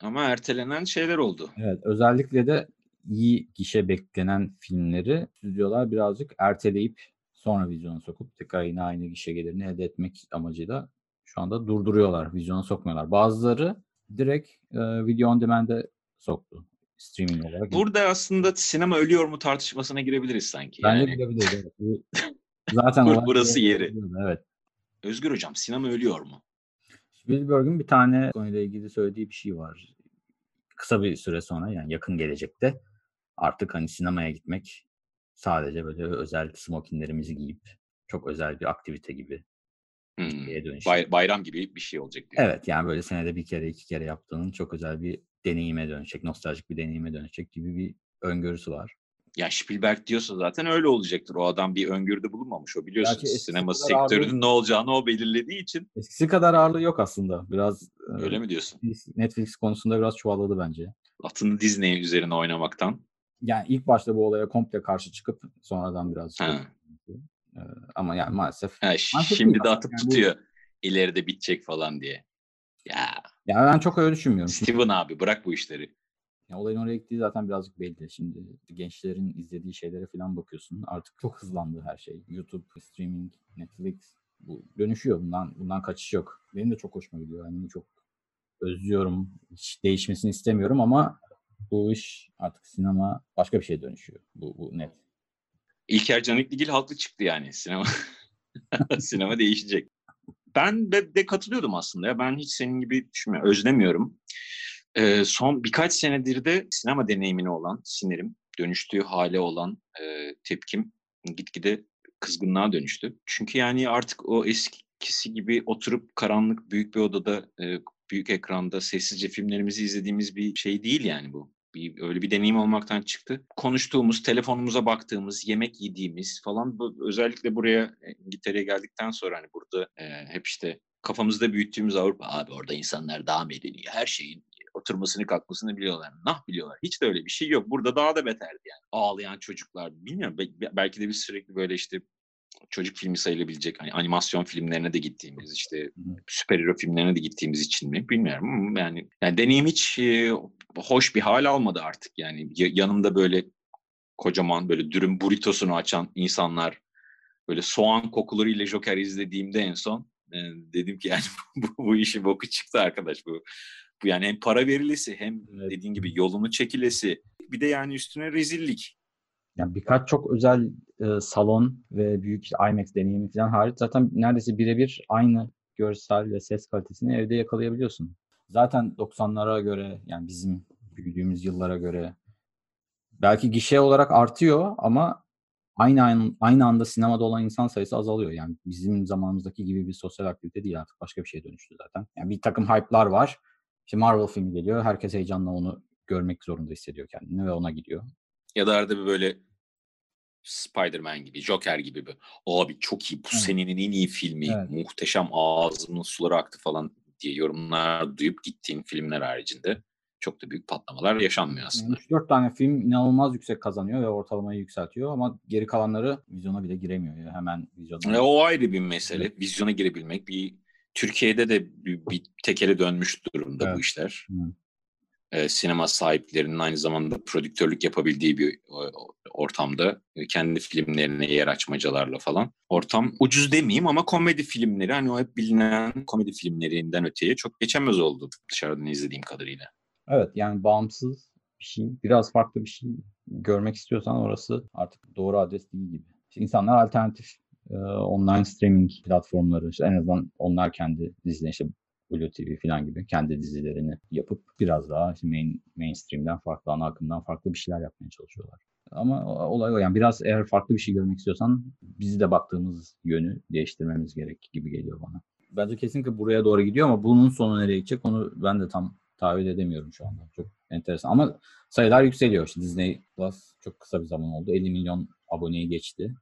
ama ertelenen şeyler oldu. Evet, özellikle de iyi gişe beklenen filmleri stüdyolar birazcık erteleyip sonra vizyona sokup tekrar yine aynı gişe gelirini elde etmek amacıyla şu anda durduruyorlar, vizyona sokmuyorlar. Bazıları direkt e, video on demand'e soktu streaming olarak. Burada aslında sinema ölüyor mu tartışmasına girebiliriz sanki. Bence yani. girebiliriz. Evet. Zaten Bur- burası yeri. Evet. Özgür Hocam sinema ölüyor mu? Spielberg'in bir tane konuyla ilgili söylediği bir şey var. Kısa bir süre sonra yani yakın gelecekte artık hani sinemaya gitmek sadece böyle özel smokinlerimizi giyip çok özel bir aktivite gibi Hmm. dönüşecek. Bay- bayram gibi bir şey olacak diyor. Evet yani böyle senede bir kere iki kere yaptığının çok özel bir deneyime dönecek, nostaljik bir deneyime dönecek gibi bir öngörüsü var. Ya Spielberg diyorsa zaten öyle olacaktır. O adam bir öngörüde bulunmamış. O biliyorsunuz Gerçi sinema sektörünün ağırlığı- ne olacağını o belirlediği için. Eskisi kadar ağırlığı yok aslında. Biraz e, Öyle mi diyorsun? Netflix konusunda biraz çuvalladı bence. Atını Disney üzerine oynamaktan. Yani ilk başta bu olaya komple karşı çıkıp sonradan biraz Ha. Ama yani maalesef Ha, Maalesef şimdi de atıp Yani bu- tutuyor. İleride bitecek falan diye. Ya yani ben çok öyle düşünmüyorum. Steven abi bırak bu işleri. yani olayın oraya gittiği zaten birazcık belli. Şimdi gençlerin izlediği şeylere falan bakıyorsun. Artık çok hızlandı her şey. YouTube, streaming, Netflix bu dönüşüyor. Bundan bundan kaçış yok. Benim de çok hoşuma gidiyor. Yani çok özlüyorum. Hiç değişmesini istemiyorum ama bu iş artık sinema başka bir şeye dönüşüyor. Bu, bu net. İlker Canikligil haklı çıktı yani sinema. sinema değişecek. Ben de, de katılıyordum aslında. ya. Ben hiç senin gibi düşünmüyorum. Özlemiyorum. Ee, son birkaç senedir de sinema deneyimine olan sinirim, dönüştüğü hale olan e, tepkim gitgide kızgınlığa dönüştü. Çünkü yani artık o eskisi gibi oturup karanlık büyük bir odada e, büyük ekranda sessizce filmlerimizi izlediğimiz bir şey değil yani bu. Bir, öyle bir deneyim olmaktan çıktı. Konuştuğumuz, telefonumuza baktığımız, yemek yediğimiz falan bu, özellikle buraya e, İngiltere'ye geldikten sonra hani burada e, hep işte kafamızda büyüttüğümüz Avrupa abi orada insanlar daha medeni, her şeyin oturmasını kalkmasını biliyorlar. Nah biliyorlar. Hiç de öyle bir şey yok. Burada daha da beterdi yani. Ağlayan çocuklar. Bilmiyorum be- belki de biz sürekli böyle işte çocuk filmi sayılabilecek hani animasyon filmlerine de gittiğimiz işte süper hero filmlerine de gittiğimiz için mi bilmiyorum ama yani, yani deneyim hiç e, hoş bir hal almadı artık yani. Ya- yanımda böyle kocaman böyle dürüm burritosunu açan insanlar böyle soğan kokularıyla Joker izlediğimde en son e, dedim ki yani bu, bu işin boku çıktı arkadaş bu bu yani hem para verilesi hem dediğin gibi yolunu çekilesi bir de yani üstüne rezillik. Yani birkaç çok özel e, salon ve büyük IMAX deneyimi falan hariç zaten neredeyse birebir aynı görsel ve ses kalitesini evde yakalayabiliyorsun. Zaten 90'lara göre yani bizim büyüdüğümüz yıllara göre belki gişe olarak artıyor ama aynı aynı, aynı anda sinemada olan insan sayısı azalıyor. Yani bizim zamanımızdaki gibi bir sosyal aktivite değil artık başka bir şeye dönüştü zaten. Yani bir takım hype'lar var. İşte Marvel filmi geliyor. Herkes heyecanla onu görmek zorunda hissediyor kendini ve ona gidiyor. Ya da arada bir böyle Spider-Man gibi, Joker gibi bir abi çok iyi bu Evet. senenin en iyi filmi, Evet. muhteşem ağzımın suları aktı falan diye yorumlar duyup gittiğin filmler haricinde çok da büyük patlamalar yaşanmıyor aslında. Yani 3-4 tane film inanılmaz yüksek kazanıyor ve ortalamayı yükseltiyor ama geri kalanları vizyona bile giremiyor. ya hemen vizyona. E, o ayrı bir mesele. Vizyona girebilmek bir Türkiye'de de bir, bir tekere dönmüş durumda Evet. bu işler. Hı. E, sinema sahiplerinin aynı zamanda prodüktörlük yapabildiği bir o- ortamda e, kendi filmlerine yer açmacalarla falan. Ortam ucuz demeyeyim ama komedi filmleri hani o hep bilinen komedi filmlerinden öteye çok geçemez oldu dışarıdan izlediğim kadarıyla. Evet yani bağımsız bir şey, biraz farklı bir şey görmek istiyorsan orası artık doğru adres değil gibi. İşte insanlar alternatif e, online streaming platformları, işte en azından onlar kendi dizilerini işte Blue TV falan gibi kendi dizilerini yapıp biraz daha işte main, mainstream'den farklı, ana akımdan farklı bir şeyler yapmaya çalışıyorlar. Ama olay o yani biraz eğer farklı bir şey görmek istiyorsan bizi de baktığımız yönü değiştirmemiz gerek gibi geliyor bana. Bence kesinlikle buraya doğru gidiyor ama bunun sonu nereye gidecek onu ben de tam tahayyül edemiyorum şu anda. Çok enteresan ama sayılar yükseliyor. İşte Disney Plus çok kısa bir zaman oldu. 50 milyon aboneyi geçti.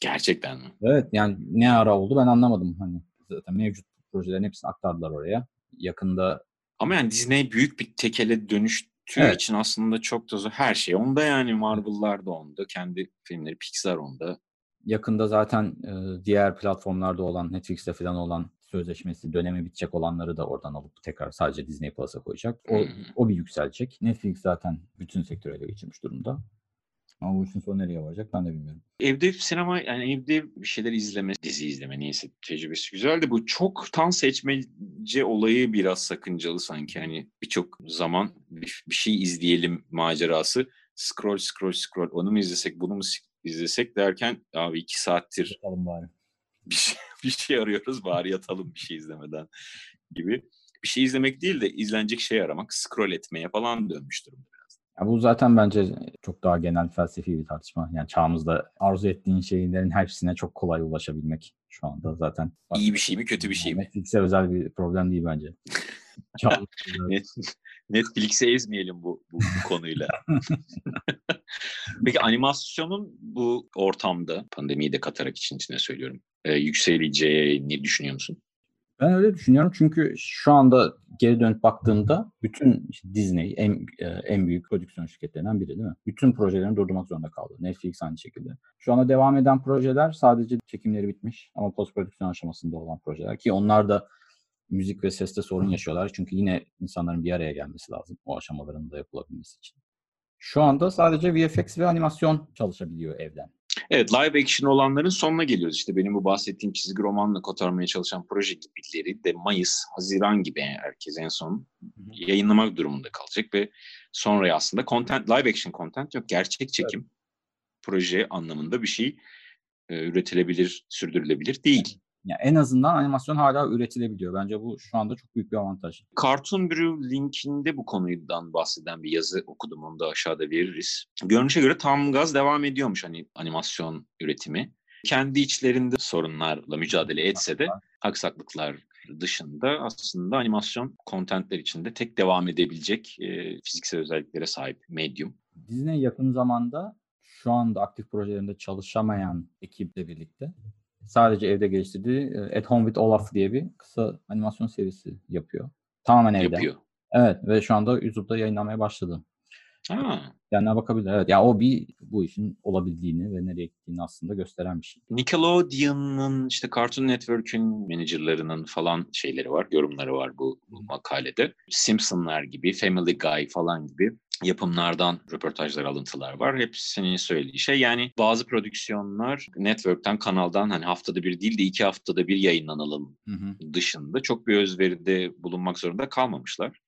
Gerçekten mi? Evet yani ne ara oldu ben anlamadım. Hani zaten mevcut projelerin hepsini aktardılar oraya. Yakında Ama yani Disney büyük bir tekele dönüştüğü Evet. için aslında çok da zor. Her şey onda yani Marvel'lar da onda. Kendi filmleri Pixar onda. yakında zaten e, diğer platformlarda olan Netflix'te falan olan sözleşmesi dönemi bitecek olanları da oradan alıp tekrar sadece Disney Plus'a koyacak. O, Hmm. o bir yükselecek. Netflix zaten bütün sektörü ele geçirmiş durumda. Ama bu işin sonu nereye varacak ben de bilmiyorum. Evde sinema yani evde bir şeyler izleme, dizi izleme neyse tecrübesi güzel de bu çok tan seçmece olayı biraz sakıncalı sanki. Hani birçok zaman bir, bir şey izleyelim macerası. Scroll scroll scroll onu mu izlesek bunu mu izlesek derken abi iki saattir Bakalım bari. bir şey, bir şey arıyoruz bari yatalım bir şey izlemeden gibi. Bir şey izlemek değil de izlenecek şey aramak, scroll etmeye falan dönmüş durumda. Ya bu zaten bence çok daha genel felsefi bir tartışma. Yani çağımızda arzu ettiğin şeylerin hepsine çok kolay ulaşabilmek şu anda zaten. İyi bir şey mi kötü bir şey mi? Netflix'e özel bir problem değil bence. Netflix'e ezmeyelim bu, bu, bu konuyla. Peki animasyonun bu ortamda, pandemiyi de katarak için içine söylüyorum, e, yükseleceğini düşünüyor musun? Ben öyle düşünüyorum çünkü şu anda geri dönüp baktığımda bütün Disney en e, en büyük prodüksiyon şirketlerinden biri değil mi? Bütün projelerini durdurmak zorunda kaldı. Netflix aynı şekilde. Şu anda devam eden projeler sadece çekimleri bitmiş ama post prodüksiyon aşamasında olan projeler ki onlar da müzik ve seste sorun yaşıyorlar. Çünkü yine insanların bir araya gelmesi lazım o aşamaların da yapılabilmesi için. Şu anda sadece VFX ve animasyon çalışabiliyor evden. Evet, live action olanların sonuna geliyoruz. İşte benim bu bahsettiğim çizgi romanla kotarmaya çalışan proje gibileri de Mayıs, Haziran gibi herkes en son yayınlamak durumunda kalacak ve sonra aslında content, live action content yok. Gerçek çekim proje anlamında bir şey e, üretilebilir, sürdürülebilir değil. Yani en azından animasyon hala üretilebiliyor. Bence bu şu anda çok büyük bir avantaj. Cartoon Brew linkinde bu konudan bahseden bir yazı okudum. Onu da aşağıda veririz. Görünüşe göre tam gaz devam ediyormuş hani animasyon üretimi. Kendi içlerinde sorunlarla mücadele etse de aksaklıklar dışında aslında animasyon kontentler içinde tek devam edebilecek e, fiziksel özelliklere sahip medium. Disney yakın zamanda şu anda aktif projelerinde çalışamayan ekiple birlikte sadece evde geliştirdiği e, At Home with Olaf diye bir kısa animasyon serisi yapıyor. Tamamen evde. Yapıyor. Evet ve şu anda YouTube'da yayınlamaya başladı. Ha. Yani bakabilir. Evet. Ya o bir bu işin olabildiğini ve nereye gittiğini aslında gösteren bir şey. Nickelodeon'un işte Cartoon Network'ün menajerlerinin falan şeyleri var, yorumları var bu, bu makalede. Simpsonlar gibi, Family Guy falan gibi yapımlardan röportajlar, alıntılar var. Hepsinin söylediği şey yani bazı prodüksiyonlar network'ten, kanaldan hani haftada bir değil de iki haftada bir yayınlanalım Hı hı. dışında çok bir özveride bulunmak zorunda kalmamışlar.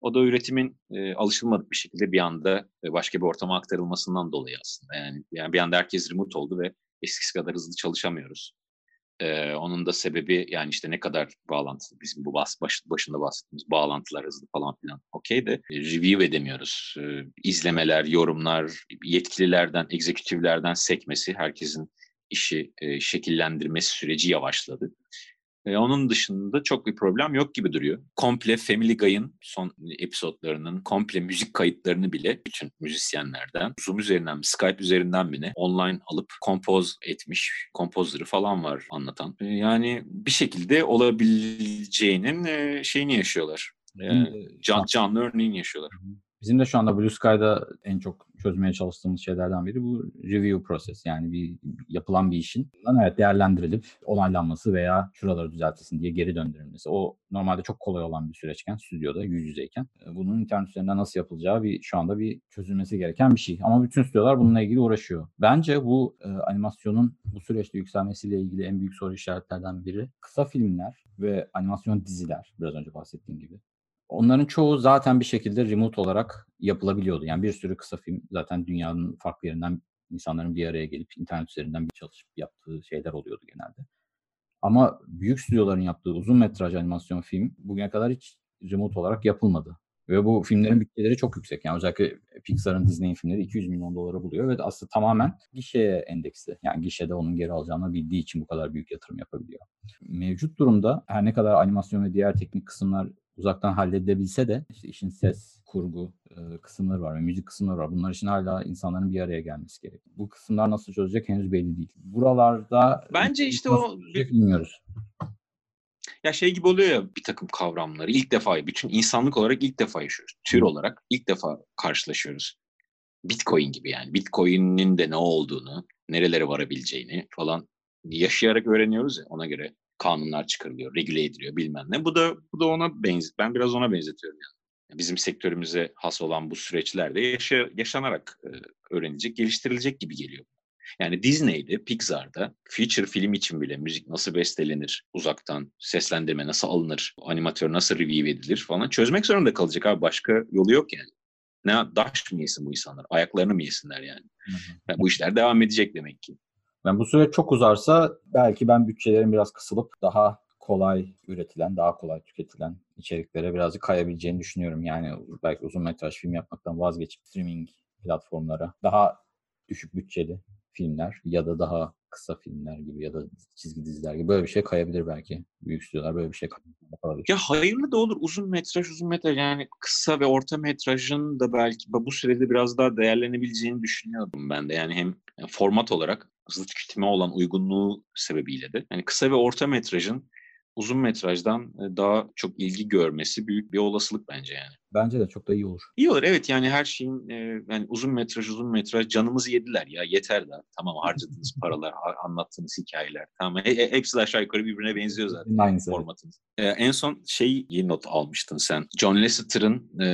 O da üretimin e, alışılmadık bir şekilde bir anda e, başka bir ortama aktarılmasından dolayı aslında. Yani, yani bir anda herkes remote oldu ve eskisi kadar hızlı çalışamıyoruz. Ee, onun da sebebi yani işte ne kadar bağlantılı bizim bu bas, baş, başında bahsettiğimiz bağlantılar hızlı falan filan okey de e, review edemiyoruz. Ee, izlemeler, yorumlar, yetkililerden, egzekütiflerden sekmesi, herkesin işi e, şekillendirmesi süreci yavaşladı. E, onun dışında çok bir problem yok gibi duruyor. Komple Family Guy'ın son episodlarının komple müzik kayıtlarını bile bütün müzisyenlerden Zoom üzerinden mi Skype üzerinden mi ne online alıp kompoz etmiş kompozları falan var anlatan. E, yani bir şekilde olabileceğinin e, şeyini yaşıyorlar. E, can, an- canlı örneğini yaşıyorlar. Bizim de şu anda Blue Sky'da en çok çözmeye çalıştığımız şeylerden biri bu review proses. Yani bir yapılan bir işin evet değerlendirilip onaylanması veya şuraları düzeltilsin diye geri döndürülmesi. O normalde çok kolay olan bir süreçken stüdyoda yüz yüzeyken e, bunun internet üzerinden nasıl yapılacağı bir şu anda bir çözülmesi gereken bir şey. Ama bütün stüdyolar bununla ilgili uğraşıyor. Bence bu e, animasyonun bu süreçte yükselmesiyle ilgili en büyük soru işaretlerden biri kısa filmler ve animasyon diziler biraz önce bahsettiğim gibi. Onların çoğu zaten bir şekilde remote olarak yapılabiliyordu. Yani bir sürü kısa film zaten dünyanın farklı yerinden insanların bir araya gelip internet üzerinden bir çalışıp yaptığı şeyler oluyordu genelde. Ama büyük stüdyoların yaptığı uzun metraj animasyon film bugüne kadar hiç remote olarak yapılmadı. Ve bu filmlerin bütçeleri çok yüksek. Yani özellikle Pixar'ın Disney'in filmleri 200 milyon dolara buluyor ve aslında tamamen gişeye endeksli. Yani gişede onun geri alacağını bildiği için bu kadar büyük yatırım yapabiliyor. Mevcut durumda her ne kadar animasyon ve diğer teknik kısımlar uzaktan halledilebilse de işte işin ses, kurgu e, kısımları var ve müzik kısımları var. Bunlar için hala insanların bir araya gelmesi gerek. Bu kısımlar nasıl çözecek henüz belli değil. Buralarda Bence işte o bilmiyoruz. Ya şey gibi oluyor ya bir takım kavramları ilk defa bütün insanlık olarak ilk defa yaşıyoruz. Tür olarak ilk defa karşılaşıyoruz. Bitcoin gibi yani. Bitcoin'in de ne olduğunu, nerelere varabileceğini falan yaşayarak öğreniyoruz ya ona göre kanunlar çıkarılıyor, regüle ediliyor bilmem ne. Bu da bu da ona benz ben biraz ona benzetiyorum yani. Bizim sektörümüze has olan bu süreçlerde yaşa, yaşanarak e, öğrenilecek, geliştirilecek gibi geliyor. Yani Disney'de, Pixar'da feature film için bile müzik nasıl bestelenir uzaktan, seslendirme nasıl alınır, animatör nasıl review edilir falan çözmek zorunda kalacak abi. Başka yolu yok yani. Ne daş mı yesin bu insanlar? Ayaklarını mı yesinler yani? yani bu işler devam edecek demek ki. Yani bu süreç çok uzarsa belki ben bütçelerin biraz kısılıp daha kolay üretilen, daha kolay tüketilen içeriklere birazcık kayabileceğini düşünüyorum. Yani belki uzun metraj film yapmaktan vazgeçip streaming platformlara daha düşük bütçeli filmler ya da daha kısa filmler gibi ya da çizgi diziler gibi böyle bir şey kayabilir belki. Büyük stüdyolar böyle bir şey yapabilir. Ya hayırlı da olur. Uzun metraj, uzun metraj yani kısa ve orta metrajın da belki bu sürede biraz daha değerlenebileceğini düşünüyordum ben de. Yani hem format olarak hızlı tüketime olan uygunluğu sebebiyle de. Yani kısa ve orta metrajın uzun metrajdan e, daha çok ilgi görmesi büyük bir olasılık bence yani. Bence de çok da iyi olur. İyi olur evet yani her şeyin e, yani uzun metraj uzun metraj canımızı yediler ya yeter de tamam harcadığınız paralar anlattığınız hikayeler tamam e, e, hepsi de aşağı yukarı birbirine benziyor zaten Aynısı. formatınız. E, en son şeyi not almıştın sen John Lasseter'ın e,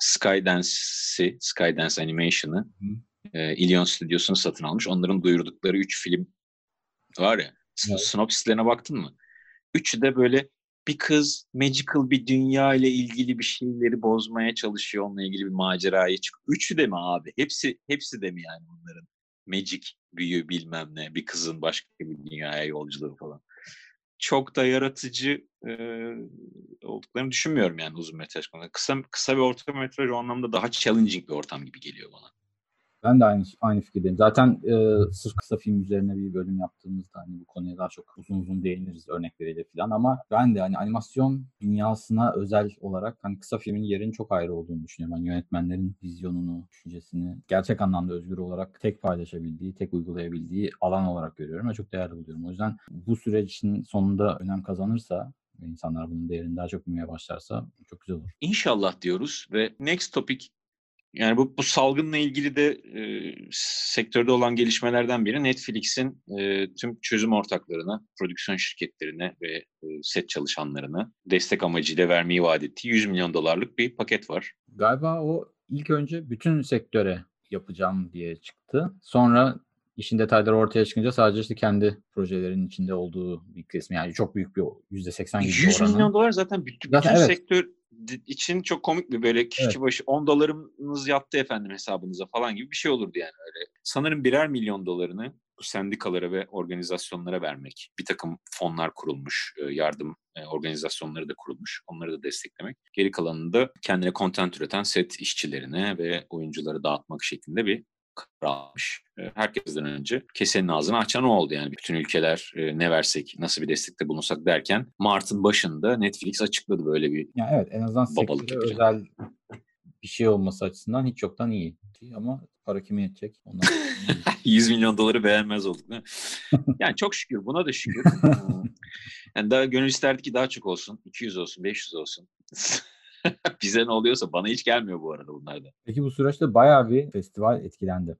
Skydance'i Skydance Animation'ı e, Ilion Stüdyosu'nu satın almış. Onların duyurdukları üç film var ya. Evet. Sinopsislerine baktın mı? Üçü de böyle bir kız magical bir dünya ile ilgili bir şeyleri bozmaya çalışıyor. Onunla ilgili bir maceraya çıkıyor. Üçü de mi abi? Hepsi hepsi de mi yani bunların? Magic, büyü bilmem ne. Bir kızın başka bir dünyaya yolculuğu falan. Çok da yaratıcı e, olduklarını düşünmüyorum yani uzun metraj konuda. Kısa, kısa ve orta metraj o anlamda daha challenging bir ortam gibi geliyor bana. Ben de aynı aynı fikirdeyim. Zaten e, sırf kısa film üzerine bir bölüm yaptığımızda hani bu konuya daha çok uzun uzun değiniriz örnekleriyle falan ama ben de hani animasyon dünyasına özel olarak hani kısa filmin yerinin çok ayrı olduğunu düşünüyorum. Yani yönetmenlerin vizyonunu, düşüncesini gerçek anlamda özgür olarak tek paylaşabildiği, tek uygulayabildiği alan olarak görüyorum ve çok değerli buluyorum. O yüzden bu sürecin sonunda önem kazanırsa insanlar bunun değerini daha çok bilmeye başlarsa çok güzel olur. İnşallah diyoruz ve next topic yani bu, bu salgınla ilgili de e, sektörde olan gelişmelerden biri Netflix'in e, tüm çözüm ortaklarına, prodüksiyon şirketlerine ve e, set çalışanlarına destek amacıyla vermeyi vaat ettiği 100 milyon dolarlık bir paket var. Galiba o ilk önce bütün sektöre yapacağım diye çıktı. Sonra işin detayları ortaya çıkınca sadece işte kendi projelerin içinde olduğu bir kısmı yani çok büyük bir %80 gibi 100 oranı. milyon dolar zaten bütün, zaten bütün evet. sektör için çok komik bir böyle kişi evet. başı 10 dolarımız yattı efendim hesabınıza falan gibi bir şey olurdu yani öyle. Sanırım birer milyon dolarını bu sendikalara ve organizasyonlara vermek. Bir takım fonlar kurulmuş, e, yardım e, organizasyonları da kurulmuş. Onları da desteklemek. Geri kalanını da kendine kontent üreten set işçilerine ve oyuncuları dağıtmak şeklinde bir karar almış. E, herkesten önce kesenin ağzını açan oldu yani. Bütün ülkeler ne versek, nasıl bir destekte bulunsak derken Mart'ın başında Netflix açıkladı böyle bir yani Evet en azından sektöre özel bir şey olması açısından hiç yoktan iyi. Ama para kime yetecek? Ondan 100 milyon doları beğenmez olduk mi? Yani çok şükür buna da şükür. yani daha gönül isterdi ki daha çok olsun. 200 olsun, 500 olsun. Bize ne oluyorsa bana hiç gelmiyor bu arada bunlar da. Peki bu süreçte bayağı bir festival etkilendi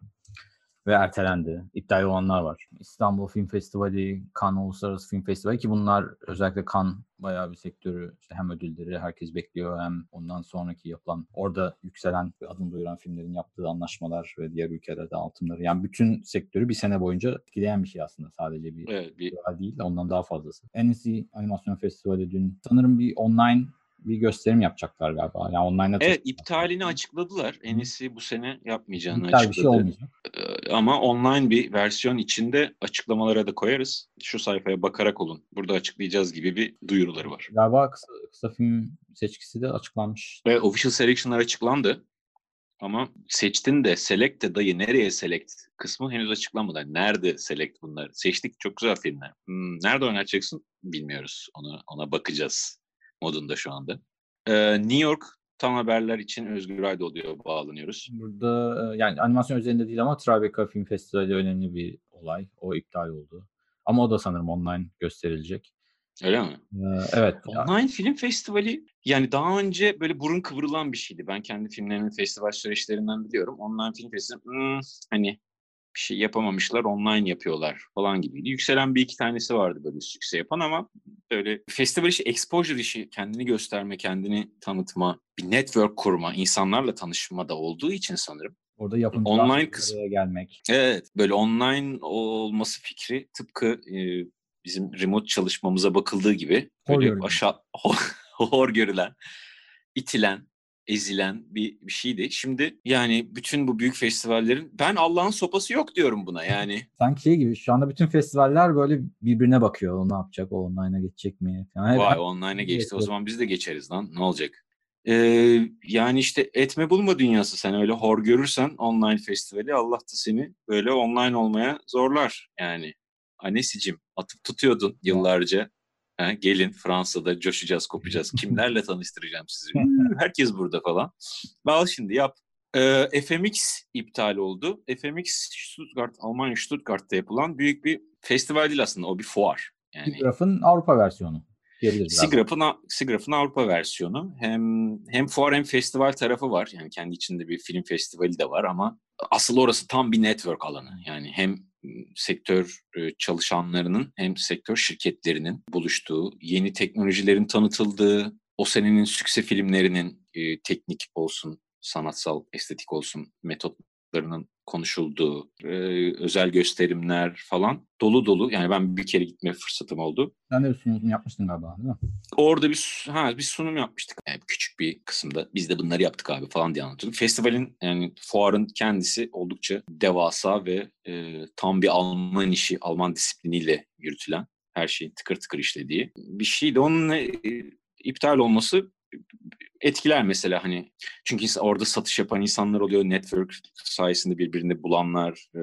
ve ertelendi. İptal olanlar var. İstanbul Film Festivali, Cannes Uluslararası Film Festivali ki bunlar özellikle Cannes bayağı bir sektörü işte hem ödülleri herkes bekliyor hem ondan sonraki yapılan orada yükselen ve adını duyuran filmlerin yaptığı anlaşmalar ve diğer ülkelerde altınları yani bütün sektörü bir sene boyunca etkileyen bir şey aslında sadece bir, evet, bir... değil ondan daha fazlası. NSC Animasyon Festivali dün sanırım bir online bir gösterim yapacaklar galiba. Yani online Evet iptalini açıkladılar. İyisi bu sene yapmayacağını İptal açıkladı. Bir şey olmayacak. Ee, ama online bir versiyon içinde açıklamalara da koyarız. Şu sayfaya bakarak olun. Burada açıklayacağız gibi bir duyuruları var. Galiba kısa, kısa film seçkisi de açıklanmış. Evet official selection'lar açıklandı. Ama seçtin de select de dayı nereye select kısmı henüz açıklanmadı. Yani nerede select bunlar? Seçtik çok güzel filmler. Hmm, nerede oynatacaksın bilmiyoruz. Onu, ona bakacağız modunda şu anda. Ee, New York tam haberler için Özgür Aydoğdu'ya bağlanıyoruz. Burada e, yani animasyon üzerinde değil ama Tribeca Film Festivali önemli bir olay. O iptal oldu. Ama o da sanırım online gösterilecek. Öyle mi? Ee, evet. Online film festivali yani daha önce böyle burun kıvrılan bir şeydi. Ben kendi filmlerimin festival süreçlerinden biliyorum. Online film festivali hmm, hani bir şey yapamamışlar online yapıyorlar falan gibiydi. Yükselen bir iki tanesi vardı böyle sükse yapan ama böyle festival işi, exposure işi, kendini gösterme, kendini tanıtma, bir network kurma, insanlarla tanışma da olduğu için sanırım. Orada yapımcılar Online kısmı. gelmek. Evet, böyle online olması fikri tıpkı e, bizim remote çalışmamıza bakıldığı gibi Hor böyle görülen. aşağı hor görülen, itilen, ezilen bir, bir şeydi. Şimdi yani bütün bu büyük festivallerin ben Allah'ın sopası yok diyorum buna yani. Sanki şey gibi şu anda bütün festivaller böyle birbirine bakıyor. O ne yapacak? O online'a geçecek mi? Yani Vay hep- online'a geçti o Evet, zaman biz de geçeriz lan ne olacak? Ee, yani işte etme bulma dünyası sen öyle hor görürsen online festivali Allah da seni böyle online olmaya zorlar yani. Annesicim atıp tutuyordun yıllarca. Ha, gelin Fransa'da coşacağız, kopacağız. Kimlerle tanıştıracağım sizi? Herkes burada falan. Al şimdi yap. Ee, FMX iptal oldu. FMX Stuttgart, Almanya Stuttgart'ta yapılan büyük bir festival değil aslında. O bir fuar. Yani Sigraf'ın Avrupa versiyonu. Sigraf'ın Sigraf'ın Avrupa versiyonu. Hem hem fuar hem festival tarafı var. Yani kendi içinde bir film festivali de var ama asıl orası tam bir network alanı. Yani hem sektör e, çalışanlarının hem sektör şirketlerinin buluştuğu, yeni teknolojilerin tanıtıldığı, o senenin sükse filmlerinin e, teknik olsun, sanatsal, estetik olsun metotlarının konuşulduğu, e, özel gösterimler falan dolu dolu. Yani ben bir kere gitme fırsatım oldu. Sen de bir sunum yapmıştın galiba değil mi? Orada bir ha bir sunum yapmıştık. Yani küçük bir kısımda biz de bunları yaptık abi falan diye anlatıyorduk. Festivalin yani fuarın kendisi oldukça devasa ve e, tam bir Alman işi, Alman disipliniyle yürütülen her şeyin tıkır tıkır işlediği bir şeydi. Onun iptal olması etkiler mesela hani. Çünkü orada satış yapan insanlar oluyor network sayesinde birbirini bulanlar e,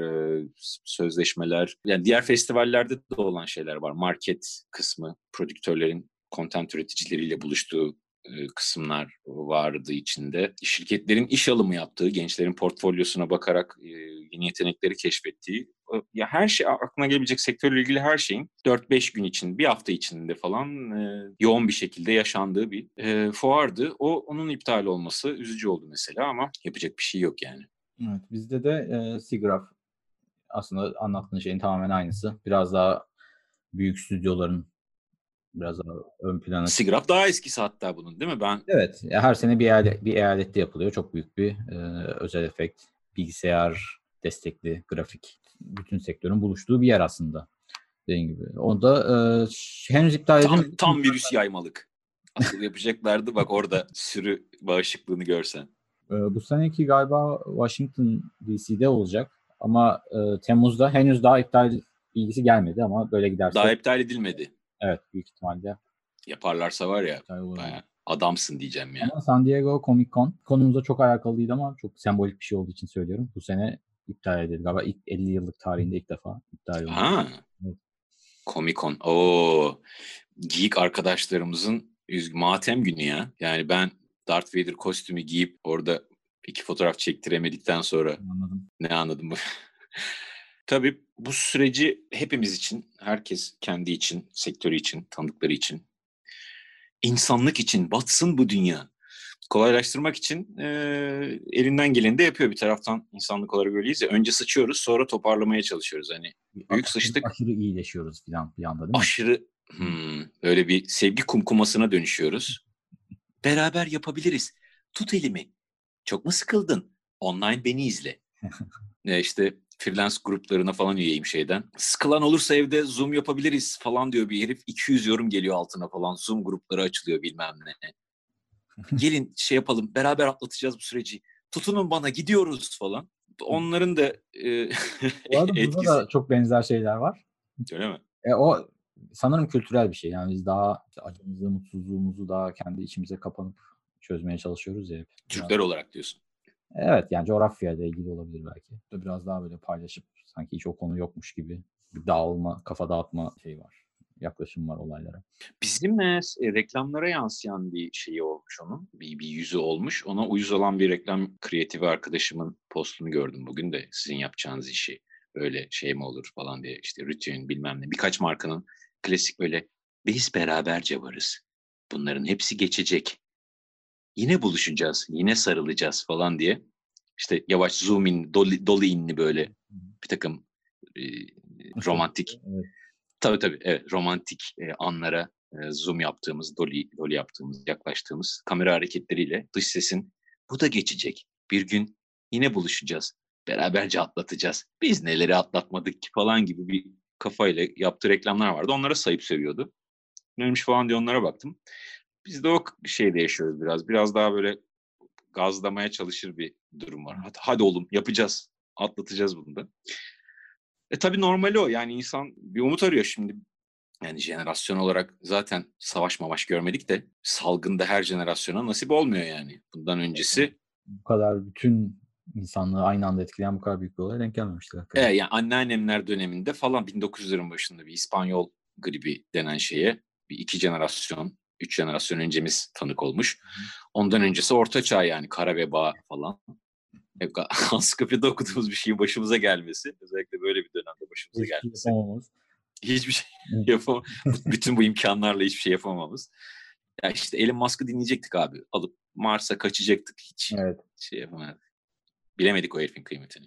sözleşmeler. Yani diğer festivallerde de olan şeyler var. Market kısmı prodüktörlerin content üreticileriyle buluştuğu e, kısımlar vardı içinde. Şirketlerin iş alımı yaptığı, gençlerin portfolyosuna bakarak e, yeni yetenekleri keşfettiği, ya her şey aklına gelebilecek sektörle ilgili her şeyin 4-5 gün için, bir hafta içinde falan e, yoğun bir şekilde yaşandığı bir e, fuardı. O onun iptal olması üzücü oldu mesela ama yapacak bir şey yok yani. Evet, bizde de e, Sigraf aslında anlattığın şeyin tamamen aynısı. Biraz daha büyük stüdyoların biraz daha ön plana Sigraf daha eskisi hatta bunun değil mi? Ben Evet, her sene bir, eyalet, bir eyalette yapılıyor. Çok büyük bir e, özel efekt, bilgisayar destekli grafik. Bütün sektörün buluştuğu bir yer aslında. Dediğim gibi. Onda e, ş- henüz iptal tam, edilmedi. tam virüs yaymalık. Asıl yapacaklardı bak orada sürü bağışıklığını görsen. E, bu seneki galiba Washington DC'de olacak. Ama e, Temmuz'da henüz daha iptal bilgisi gelmedi ama böyle giderse Daha iptal edilmedi. evet büyük ihtimalle Yaparlarsa var ya bayağı adamsın diyeceğim ya. Ama San Diego Comic Con konumuzda çok alakalı değil ama çok sembolik bir şey olduğu için söylüyorum. Bu sene iptal edildi. Galiba ilk 50 yıllık tarihinde ilk defa iptal oldu. Ha. Evet. Comic Con. Oo. Geek arkadaşlarımızın matem günü ya. Yani ben Darth Vader kostümü giyip orada iki fotoğraf çektiremedikten sonra Anladım. ne anladım? Tabii bu süreci hepimiz için, herkes kendi için, sektörü için, tanıdıkları için, insanlık için batsın bu dünya. Kolaylaştırmak için e, elinden geleni de yapıyor bir taraftan insanlık olarak öyleyiz ya. Önce sıçıyoruz sonra toparlamaya çalışıyoruz. Hani büyük Aşırı- sıçtık Aşırı iyileşiyoruz filan bir anda değil mi? aşırı hmm, böyle bir sevgi kumkumasına dönüşüyoruz. Beraber yapabiliriz. Tut elimi. Çok mu sıkıldın? Online beni izle. ne işte freelance gruplarına falan üyeyim şeyden. Sıkılan olursa evde Zoom yapabiliriz falan diyor bir herif. 200 yorum geliyor altına falan. Zoom grupları açılıyor bilmem ne. Gelin şey yapalım. Beraber atlatacağız bu süreci. Tutunun bana gidiyoruz falan. Onların da e, Bu arada burada etkisi. da çok benzer şeyler var. Öyle mi? E, o sanırım kültürel bir şey. Yani biz daha acımızı, mutsuzluğumuzu daha kendi içimize kapanıp çözmeye çalışıyoruz ya. hep. Türkler olarak diyorsun. Evet yani coğrafyayla ilgili olabilir belki. Biraz daha böyle paylaşıp sanki hiç o konu yokmuş gibi bir dağılma, kafa dağıtma şey var. Yaklaşım var olaylara. Bizim e, reklamlara yansıyan bir şeyi olmuş onun. Bir, bir yüzü olmuş. Ona uyuz olan bir reklam kreatifi arkadaşımın postunu gördüm bugün de. Sizin yapacağınız işi böyle şey mi olur falan diye. işte Rütün bilmem ne. Birkaç markanın klasik böyle Biz beraberce varız. Bunların hepsi geçecek. Yine buluşacağız, yine sarılacağız falan diye. İşte yavaş zoom in, dolly, dolly inli böyle bir takım e, romantik. Evet. Tabii tabii evet romantik e, anlara e, zoom yaptığımız, dolly, dolly yaptığımız, yaklaştığımız kamera hareketleriyle dış sesin bu da geçecek. Bir gün yine buluşacağız. Beraberce atlatacağız. Biz neleri atlatmadık ki falan gibi bir kafayla yaptığı reklamlar vardı. Onlara sayıp seviyordu. Neymiş falan diye onlara baktım. Biz de o şeyde yaşıyoruz biraz. Biraz daha böyle gazlamaya çalışır bir durum var. Hadi, hadi oğlum yapacağız. Atlatacağız bunu da. E tabii normali o. Yani insan bir umut arıyor şimdi. Yani jenerasyon olarak zaten savaş mavaş görmedik de salgında her jenerasyona nasip olmuyor yani. Bundan öncesi Bu kadar bütün insanlığı aynı anda etkileyen bu kadar büyük bir olaya denk gelmemiştir. e, yani anneannemler döneminde falan 1900'lerin başında bir İspanyol gribi denen şeye bir iki jenerasyon, üç jenerasyon öncemiz tanık olmuş. Ondan öncesi orta çağ yani kara veba falan. Ansiklopedide okuduğumuz bir şeyin başımıza gelmesi. Özellikle böyle bir dönemde başımıza Hiçbir şey gelmesi. yapamamız. Hiçbir şey Evet. yapamam. Bütün bu imkanlarla hiçbir şey yapamamız. Ya işte Elon Musk'ı dinleyecektik abi. Alıp Mars'a kaçacaktık. Hiç Evet. şey yapamadık. Bilemedik o herifin kıymetini.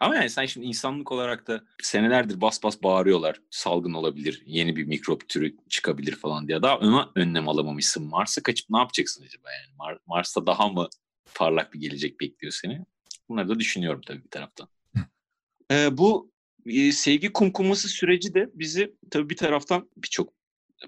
Ama yani sen şimdi insanlık olarak da senelerdir bas bas bağırıyorlar. Salgın olabilir, yeni bir mikrop türü çıkabilir falan diye. Daha ona önlem alamamışsın. Mars'a kaçıp ne yapacaksın acaba yani? Mar- Mars'ta daha mı parlak bir gelecek bekliyor seni? Bunları da düşünüyorum tabii bir taraftan. Ee, bu e, sevgi kumkuması süreci de bizi tabii bir taraftan birçok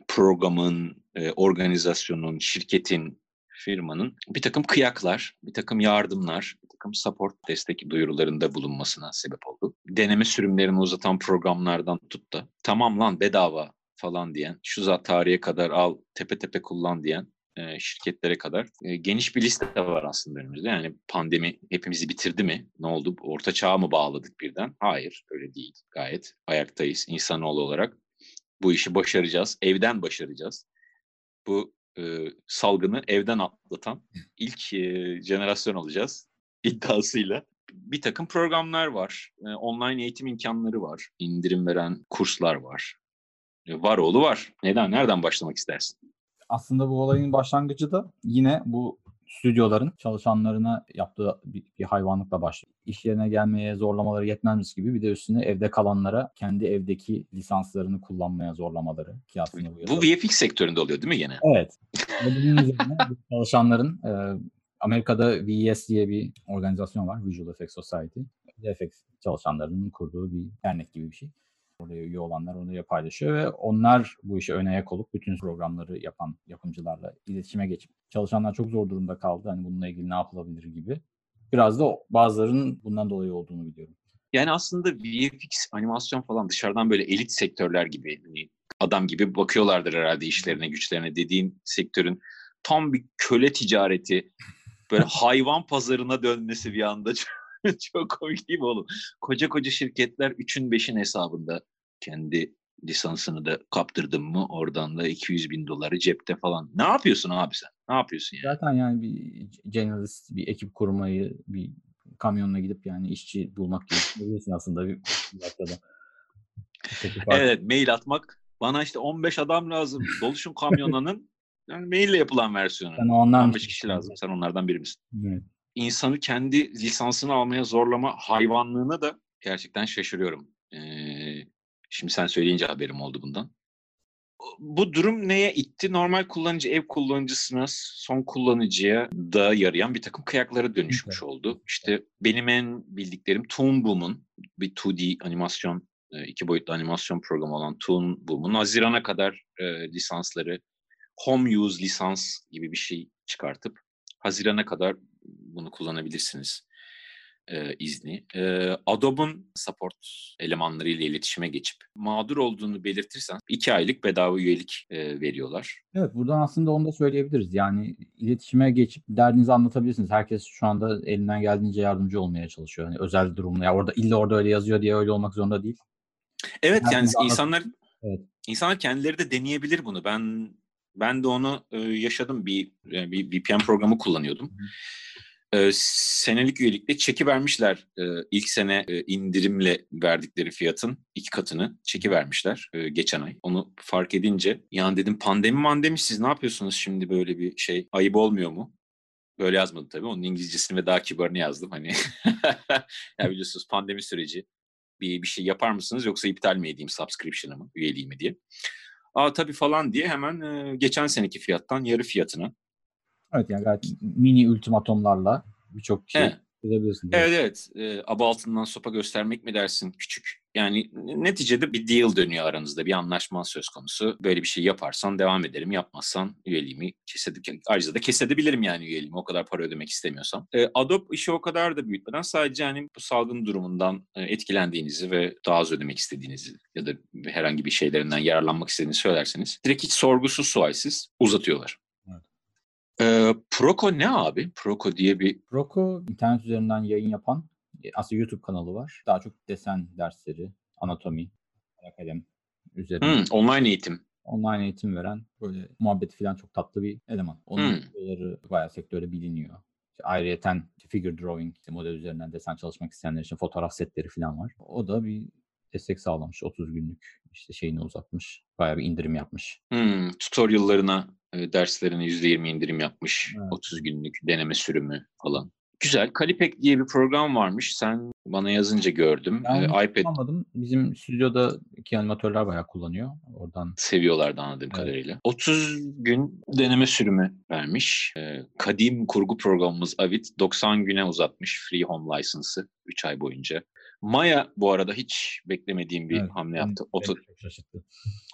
programın, e, organizasyonun, şirketin, firmanın bir takım kıyaklar, bir takım yardımlar, bir takım support destek duyurularında bulunmasına sebep oldu. Deneme sürümlerini uzatan programlardan tut da tamam lan bedava falan diyen, şu za tarihe kadar al tepe tepe kullan diyen e, şirketlere kadar e, geniş bir liste var aslında önümüzde. Yani pandemi hepimizi bitirdi mi? Ne oldu? Orta çağa mı bağladık birden? Hayır, öyle değil. Gayet ayaktayız insanoğlu olarak. Bu işi başaracağız. Evden başaracağız. Bu e, salgını evden atlatan ilk e, jenerasyon olacağız iddiasıyla. Bir takım programlar var. E, online eğitim imkanları var. İndirim veren kurslar var. Var oğlu var. Neden? Nereden başlamak istersin? Aslında bu olayın başlangıcı da yine bu stüdyoların çalışanlarına yaptığı bir, bir hayvanlıkla başlıyor. İş yerine gelmeye zorlamaları yetmezmiş gibi bir de üstüne evde kalanlara kendi evdeki lisanslarını kullanmaya zorlamaları bu, Bu VFX sektöründe oluyor değil mi gene? Evet. Üzerine çalışanların e, Amerika'da VES diye bir organizasyon var. Visual Effects Society. VFX çalışanlarının kurduğu bir dernek gibi bir şey. Oraya üye olanlar onu paylaşıyor ve onlar bu işe ön ayak olup bütün programları yapan yapımcılarla iletişime geçip çalışanlar çok zor durumda kaldı. Hani bununla ilgili ne yapılabilir gibi. Biraz da bazılarının bundan dolayı olduğunu biliyorum. Yani aslında VFX, animasyon falan dışarıdan böyle elit sektörler gibi hani adam gibi bakıyorlardır herhalde işlerine, güçlerine dediğin sektörün tam bir köle ticareti böyle hayvan pazarına dönmesi bir anda çok, çok komik değil mi oğlum? Koca koca şirketler 3'ün 5'in hesabında kendi lisansını da kaptırdın mı oradan da 200 bin doları cepte falan. Ne yapıyorsun abi sen? Ne yapıyorsun yani? Zaten yani bir generalist bir ekip kurmayı bir kamyonla gidip yani işçi bulmak gibi düşünebilirsin aslında bir, bir fark- Evet mail atmak. Bana işte 15 adam lazım. Doluşun kamyonunun yani maille yapılan versiyonu. Sen onlar 15 kişi lazım. Sen onlardan biri misin? Evet. İnsanı kendi lisansını almaya zorlama hayvanlığına da gerçekten şaşırıyorum. Ee, şimdi sen söyleyince haberim oldu bundan. Bu durum neye itti? Normal kullanıcı ev kullanıcısına, son kullanıcıya da yarayan bir takım kıyaklara dönüşmüş oldu. İşte benim en bildiklerim Toon Boom'un bir 2D animasyon, e, iki boyutlu animasyon programı olan Toon Boom'un Haziran'a kadar e, lisansları home use lisans gibi bir şey çıkartıp Haziran'a kadar bunu kullanabilirsiniz e, izni. E, Adobe'un support elemanlarıyla iletişime geçip mağdur olduğunu belirtirsen iki aylık bedava üyelik e, veriyorlar. Evet buradan aslında onu da söyleyebiliriz. Yani iletişime geçip derdinizi anlatabilirsiniz. Herkes şu anda elinden geldiğince yardımcı olmaya çalışıyor. Hani özel durumda. Ya orada illa orada öyle yazıyor diye öyle olmak zorunda değil. Evet yani insanlar Evet. insanlar kendileri de deneyebilir bunu. Ben ben de onu e, yaşadım bir e, bir VPN programı kullanıyordum. E, senelik üyelikte çeki vermişler. E, ilk sene e, indirimle verdikleri fiyatın iki katını çeki vermişler e, geçen ay. Onu fark edince yani dedim pandemi mandemi siz ne yapıyorsunuz şimdi böyle bir şey ayıp olmuyor mu? Böyle yazmadım tabii. Onun İngilizcesini ve daha kibarını yazdım. Hani ya biliyorsunuz pandemi süreci bir, bir şey yapar mısınız yoksa iptal mi edeyim subscription'ımı, üyeliğimi diye. Aa tabii falan diye hemen e, geçen seneki fiyattan yarı fiyatına. Evet yani gayet mini ultimatomlarla birçok şey Evet. Evet evet. E, aba altından sopa göstermek mi dersin küçük? Yani neticede bir deal dönüyor aranızda. Bir anlaşma söz konusu. Böyle bir şey yaparsan devam ederim. Yapmazsan üyeliğimi kesebilirim. Ayrıca da kesebilirim yani üyeliğimi. O kadar para ödemek istemiyorsam. E, Adobe işi o kadar da büyütmeden sadece hani bu salgın durumundan e, etkilendiğinizi ve daha az ödemek istediğinizi ya da herhangi bir şeylerinden yararlanmak istediğinizi söylerseniz direkt hiç sorgusuz sualsiz uzatıyorlar. Evet. E, Proco ne abi? Proco diye bir Roku internet üzerinden yayın yapan e, aslında YouTube kanalı var. Daha çok desen dersleri, anatomi, kalem üzerine hmm, online eğitim. online eğitim veren böyle muhabbeti falan çok tatlı bir eleman. Onun Hmm. videoları bayağı sektörde biliniyor. İşte ayrıyeten figure drawing, işte model üzerinden desen çalışmak isteyenler için fotoğraf setleri falan var. O da bir destek sağlamış. 30 günlük işte şeyini uzatmış. Bayağı bir indirim yapmış. Hmm, tutorial'larına, derslerine %20 indirim yapmış. Evet. 30 günlük deneme sürümü falan. Güzel. Kalipek diye bir program varmış. Sen bana yazınca gördüm. Ben E, iPad kullanmadım. Bizim stüdyoda iki animatörler bayağı kullanıyor. Oradan seviyorlardı anladığım Evet. kadarıyla. 30 gün deneme sürümü vermiş. E, kadim kurgu programımız Avid 90 güne uzatmış free home license'ı 3 ay boyunca. Maya bu arada hiç beklemediğim bir Evet, hamle yaptı. Oto.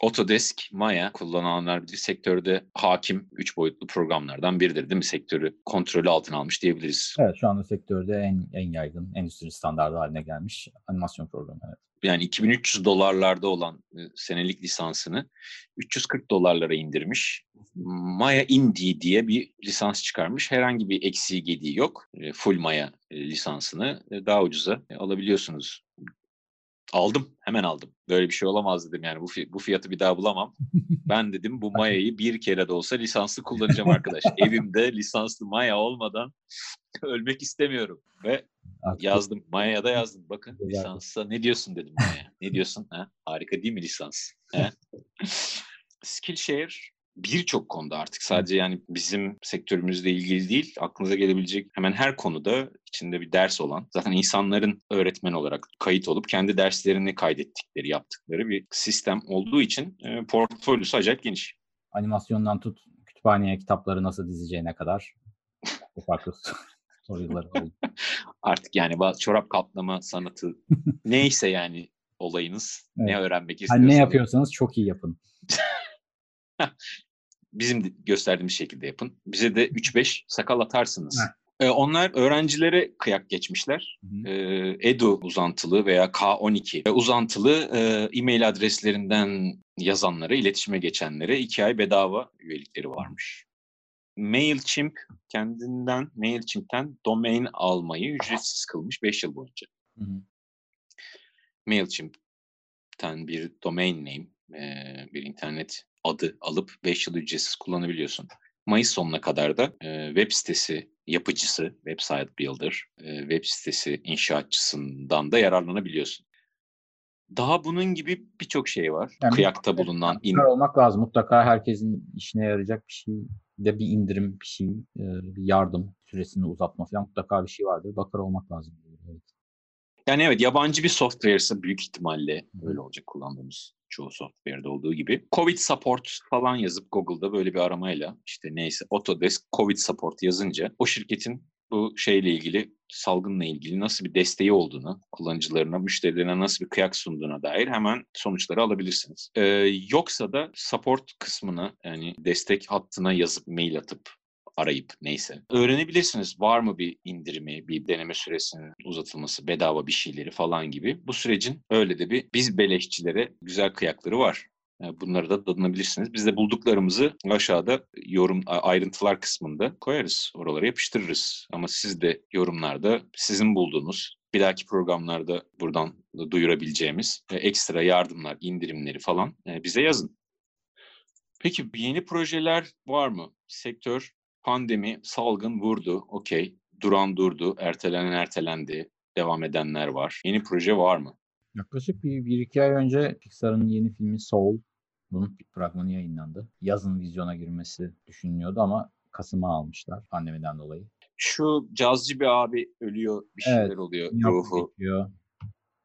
Autodesk, Maya kullananlar bir sektörde hakim 3 boyutlu programlardan biridir değil mi? Sektörü kontrolü altına almış diyebiliriz. Evet şu anda sektörde en en yaygın, endüstri standardı haline gelmiş animasyon programı. Evet. Yani 2300 dolarlarda olan e, senelik lisansını 340 dolarlara indirmiş. Maya Indie diye bir lisans çıkarmış. Herhangi bir eksiği gediği yok. E, Full Maya e, lisansını daha ucuza alabiliyorsunuz. Aldım, hemen aldım. Böyle bir şey olamaz dedim yani bu, fi- bu fiyatı bir daha bulamam. Ben dedim bu Maya'yı bir kere de olsa lisanslı kullanacağım arkadaş. Evimde lisanslı Maya olmadan ölmek istemiyorum. Ve yazdım. Maya'ya da yazdım. Bakın lisansa ne diyorsun dedim Maya. Ne diyorsun? Ha? Harika değil mi lisans? Ha? Skillshare birçok konuda artık sadece yani bizim sektörümüzle ilgili değil aklınıza gelebilecek hemen her konuda içinde bir ders olan zaten insanların öğretmen olarak kayıt olup kendi derslerini kaydettikleri yaptıkları bir sistem olduğu için e, portfolyosu acayip geniş. animasyondan tut kütüphaneye kitapları nasıl dizeceğine kadar farklı soruları oldu. Artık yani bazı çorap kaplama sanatı neyse yani olayınız ne Evet. öğrenmek Hani istiyorsanız. ne yapıyorsanız çok iyi yapın. Bizim gösterdiğimiz şekilde yapın. Bize de 3-5 sakal atarsınız. Heh. Ee, onlar öğrencilere kıyak geçmişler. Ee, Edu uzantılı veya K12 uzantılı e, e-mail adreslerinden yazanlara, iletişime geçenlere 2 ay bedava üyelikleri varmış. MailChimp kendinden, MailChimp'ten domain almayı ücretsiz kılmış 5 yıl boyunca. Hı hı. MailChimp'ten bir domain name, e, bir internet adı alıp 5 yıl ücretsiz kullanabiliyorsun. Mayıs sonuna kadar da e, web sitesi yapıcısı, website builder, e, web sitesi inşaatçısından da yararlanabiliyorsun. Daha bunun gibi birçok şey var. Yani Kıyakta bulunan in- olmak lazım. Mutlaka herkesin işine yarayacak bir şey de bir indirim, bir şey, bir yardım süresini uzatma falan mutlaka bir şey vardır. Bakar olmak lazım. Yani evet yabancı bir software ise büyük ihtimalle öyle olacak kullandığımız çoğu software'de olduğu gibi. Covid support falan yazıp Google'da böyle bir aramayla işte neyse Autodesk Covid support yazınca o şirketin bu şeyle ilgili salgınla ilgili nasıl bir desteği olduğunu, kullanıcılarına, müşterilerine nasıl bir kıyak sunduğuna dair hemen sonuçları alabilirsiniz. Ee, yoksa da support kısmına yani destek hattına yazıp mail atıp arayıp neyse. Öğrenebilirsiniz var mı bir indirimi, bir deneme süresinin uzatılması, bedava bir şeyleri falan gibi. Bu sürecin öyle de bir biz beleşçilere güzel kıyakları var. E, Bunları da tadınabilirsiniz. Biz de bulduklarımızı aşağıda yorum ayrıntılar kısmında koyarız. Oralara yapıştırırız. Ama siz de yorumlarda sizin bulduğunuz bir dahaki programlarda buradan da duyurabileceğimiz e, ekstra yardımlar, indirimleri falan e, bize yazın. Peki yeni projeler var mı? Sektör pandemi, salgın vurdu. Okey. duran durdu, ertelenen ertelendi, devam edenler var. Yeni proje var mı? Yaklaşık bir, bir iki ay önce Pixar'ın yeni filmi Soul, bunun bir fragmanı yayınlandı. Yazın vizyona girmesi düşünülüyordu ama Kasım'a almışlar pandemiden dolayı. Şu cazcı bir abi ölüyor, bir şeyler Evet, oluyor ruhu. geçiyor.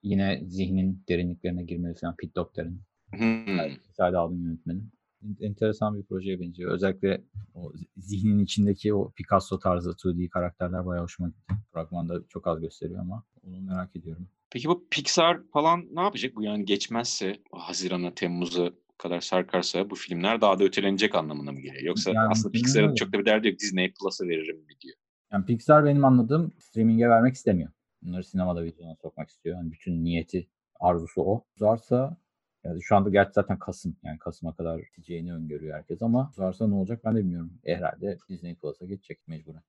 Yine zihnin derinliklerine girmeli falan. Pete Docter'ın. Hmm. Müsaade aldım yönetmenin. Enteresan bir projeye benziyor. Özellikle o zihnin içindeki o Picasso tarzı 2D karakterler bayağı hoşuma gitti. Fragmanda çok az gösteriyor ama onu merak ediyorum. Peki bu Pixar falan ne yapacak bu yani geçmezse Haziran'a, Temmuz'a kadar sarkarsa bu filmler daha da ötelenecek anlamına mı geliyor? Yoksa Yani aslında Pixar'ın çok da bir derdi yok. Disney Plus'a veririm mi diyor. Yani Pixar benim anladığım streaming'e vermek istemiyor. Bunları sinemada vizyona sokmak istiyor. Yani bütün niyeti, arzusu o. Uzarsa yani şu anda gerçi zaten Kasım. Yani Kasım'a kadar gideceğini öngörüyor herkes ama uzarsa ne olacak ben de bilmiyorum. E, herhalde Disney Plus'a geçecek mecburen.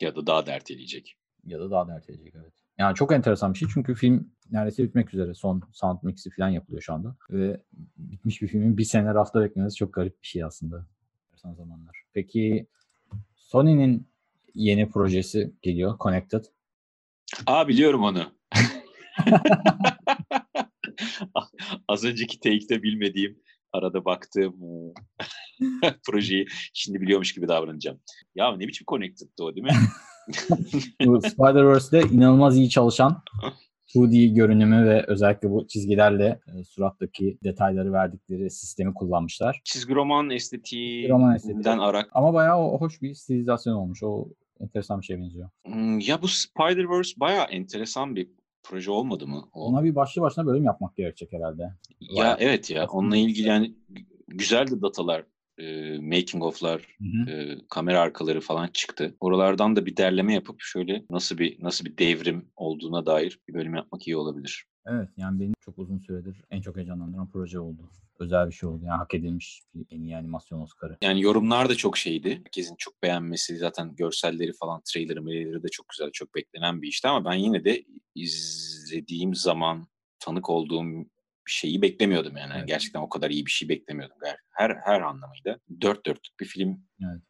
Ya da daha da erteleyecek. Ya da daha da erteleyecek evet. Yani çok enteresan bir şey çünkü film neredeyse bitmek üzere. Son sound mix'i falan yapılıyor şu anda. Ve bitmiş bir filmin bir sene rafta beklemesi çok garip bir şey aslında. Enteresan zamanlar. Peki Sony'nin yeni projesi geliyor. Connected. Aa biliyorum onu. Az önceki take'de bilmediğim, arada baktığım projeyi şimdi biliyormuş gibi davranacağım. Ya ne biçim connected'dı o değil mi? Bu Spider-Verse'de inanılmaz iyi çalışan 2D görünümü ve özellikle bu çizgilerle e, surattaki detayları verdikleri sistemi kullanmışlar. Çizgi roman estetiğinden roman estetiği. arak. Ama bayağı o, hoş bir stilizasyon olmuş. O enteresan bir şeye benziyor. Hmm, Ya bu Spider-Verse bayağı enteresan bir proje olmadı mı? O, Ona bir başlı başına bölüm yapmak gerekecek herhalde. ya bayağı- evet ya onunla ilgili yani güzeldi datalar, e, making of'lar, e, kamera arkaları falan çıktı. Oralardan da bir derleme yapıp şöyle nasıl bir nasıl bir devrim olduğuna dair bir bölüm yapmak iyi olabilir. Evet yani benim çok uzun süredir en çok heyecanlandıran proje oldu. Özel bir şey oldu. Yani hak edilmiş bir en iyi animasyon Oscar'ı. Yani yorumlar da çok şeydi. Herkesin çok beğenmesi, zaten görselleri falan, trailer'ı, trailer'ı da çok güzel, çok beklenen bir işti ama ben yine de izlediğim zaman tanık olduğum şeyi beklemiyordum yani. Evet. Gerçekten o kadar iyi bir şey beklemiyordum. Her her, her anlamıyla. Dört dörtlük bir film Evet.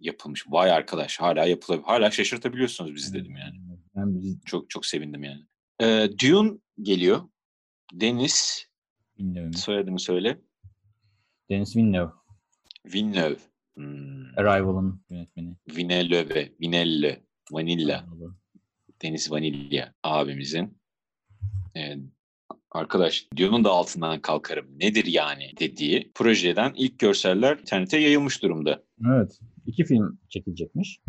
yapılmış. Vay arkadaş hala yapılabilir. Hala şaşırtabiliyorsunuz bizi dedim yani. Yani biz Çok çok sevindim yani. Ee, Dune geliyor. Deniz, Villeneuve. soyadını söyle. Deniz Villeneuve. Villeneuve. Hmm. Arrival'ın yönetmeni. Vinelöve, Vinelle, Vanilla. Deniz Vanilya abimizin e, arkadaş Dune'un da altından kalkarım nedir yani dediği projeden ilk görseller internete yayılmış durumda. Evet. İki film çekilecekmiş.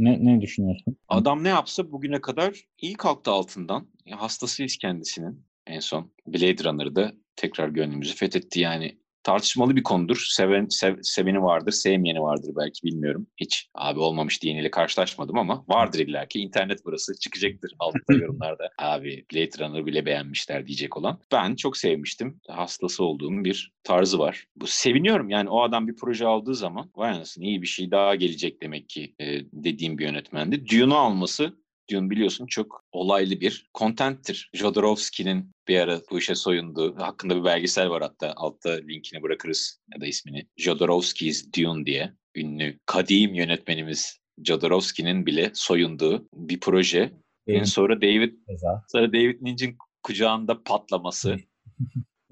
Ne, ne düşünüyorsun? Adam ne yapsa bugüne kadar iyi kalktı altından. Hastasıyız kendisinin en son. Blade Runner'da tekrar gönlümüzü fethetti yani. Tartışmalı bir konudur. Seven, sev- seveni vardır, sevmeyeni vardır belki bilmiyorum. Hiç abi olmamış diyeniyle karşılaşmadım ama vardır illaki. İnternet burası çıkacaktır altta yorumlarda. Abi Blade Runner bile beğenmişler diyecek olan. Ben çok sevmiştim. Hastası olduğum bir tarzı var. Bu seviniyorum yani o adam bir proje aldığı zaman vay anasını iyi bir şey daha gelecek demek ki e, dediğim bir yönetmendi. Dune'u alması Dune biliyorsun çok olaylı bir content'tir. Jodorowsky'nin bir ara bu işe soyunduğu, hakkında bir belgesel var hatta altta linkini bırakırız ya da ismini. Jodorowsky's Dune diye ünlü kadim yönetmenimiz Jodorowsky'nin bile soyunduğu bir proje. Benim Sonra David ceza. sonra David Lynch'in kucağında patlaması.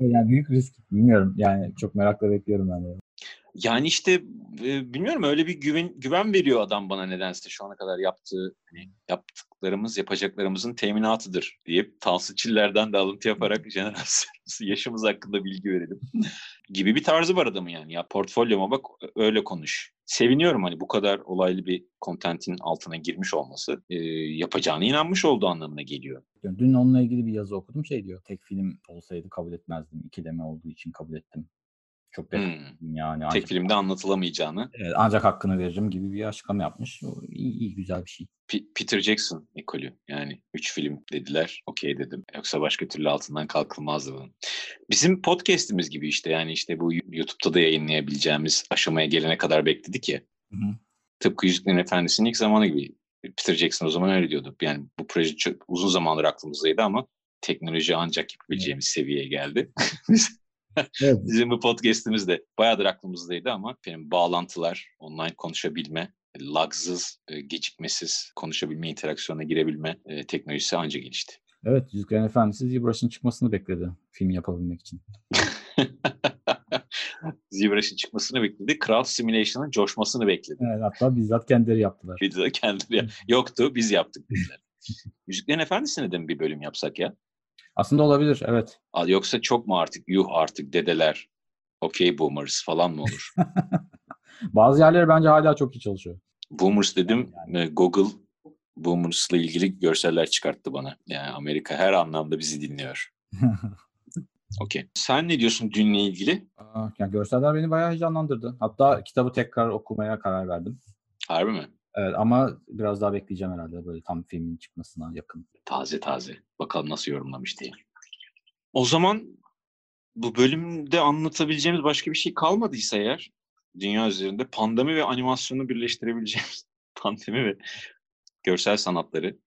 Yani büyük risk. Bilmiyorum. Yani çok merakla bekliyorum ben de. Yani işte e, bilmiyorum öyle bir güven güven veriyor adam bana nedense şu ana kadar yaptığı hani yaptıklarımız yapacaklarımızın teminatıdır deyip Tansu Çiller'den de alıntı yaparak jenerasyonumuz yaşımız hakkında bilgi verelim gibi bir tarzı var adamın yani ya portfolyoma bak öyle konuş. Seviniyorum hani bu kadar olaylı bir kontentin altına girmiş olması e, yapacağına inanmış olduğu anlamına geliyor. Dün onunla ilgili bir yazı okudum. Şey diyor. Tek film olsaydı kabul etmezdim. İkileme olduğu için kabul ettim. Çok Hmm. yani. Tek Ancak, filmde anlatılamayacağını evet, ancak hakkını veririm gibi bir açıklama yapmış. O iyi, iyi güzel bir şey. P- Peter Jackson ekolü. Yani üç film dediler. Okey dedim. Yoksa başka türlü altından kalkılmazdı bunun. Bizim podcast'imiz gibi işte yani işte bu YouTube'da da yayınlayabileceğimiz aşamaya gelene kadar bekledik ya. Hı hı. Tıpkı Yüzüklerin Efendisi'nin ilk zamanı gibi. Peter Jackson o zaman öyle diyordu. Yani bu proje çok uzun zamandır aklımızdaydı ama teknoloji ancak yapabileceğimiz seviyeye geldi. Biz- Evet. Bizim bu podcast'imiz de bayağıdır aklımızdaydı ama benim bağlantılar, online konuşabilme lagsız, e, gecikmesiz konuşabilme, interaksiyona girebilme e, teknolojisi anca gelişti. Evet, Yüzüklerin Efendisi ZBrush'ın çıkmasını bekledi film yapabilmek için. ZBrush'ın çıkmasını bekledi. Crowd Simulation'ın coşmasını bekledi. Evet, hatta bizzat kendileri yaptılar. De kendileri yoktu, biz yaptık bizler. Yüzüklerin Efendisi'ne de bir bölüm yapsak ya? Aslında olabilir, evet. Yoksa çok mu artık, yuh artık dedeler, okey boomers falan mı olur? Bazı yerleri bence hala çok iyi çalışıyor. Boomers dedim, yani. Google Boomers'la ilgili görseller çıkarttı bana. Yani Amerika her anlamda bizi dinliyor. Okey. Sen ne diyorsun dünle ilgili? Aa, yani görseller beni bayağı heyecanlandırdı. Hatta kitabı tekrar okumaya karar verdim. Harbi mi? Evet ama biraz daha bekleyeceğim herhalde böyle tam filmin çıkmasına yakın. Taze taze. Bakalım nasıl yorumlamış diye. O zaman bu bölümde anlatabileceğimiz başka bir şey kalmadıysa eğer dünya üzerinde pandemi ve animasyonu birleştirebileceğimiz pandemi ve görsel sanatları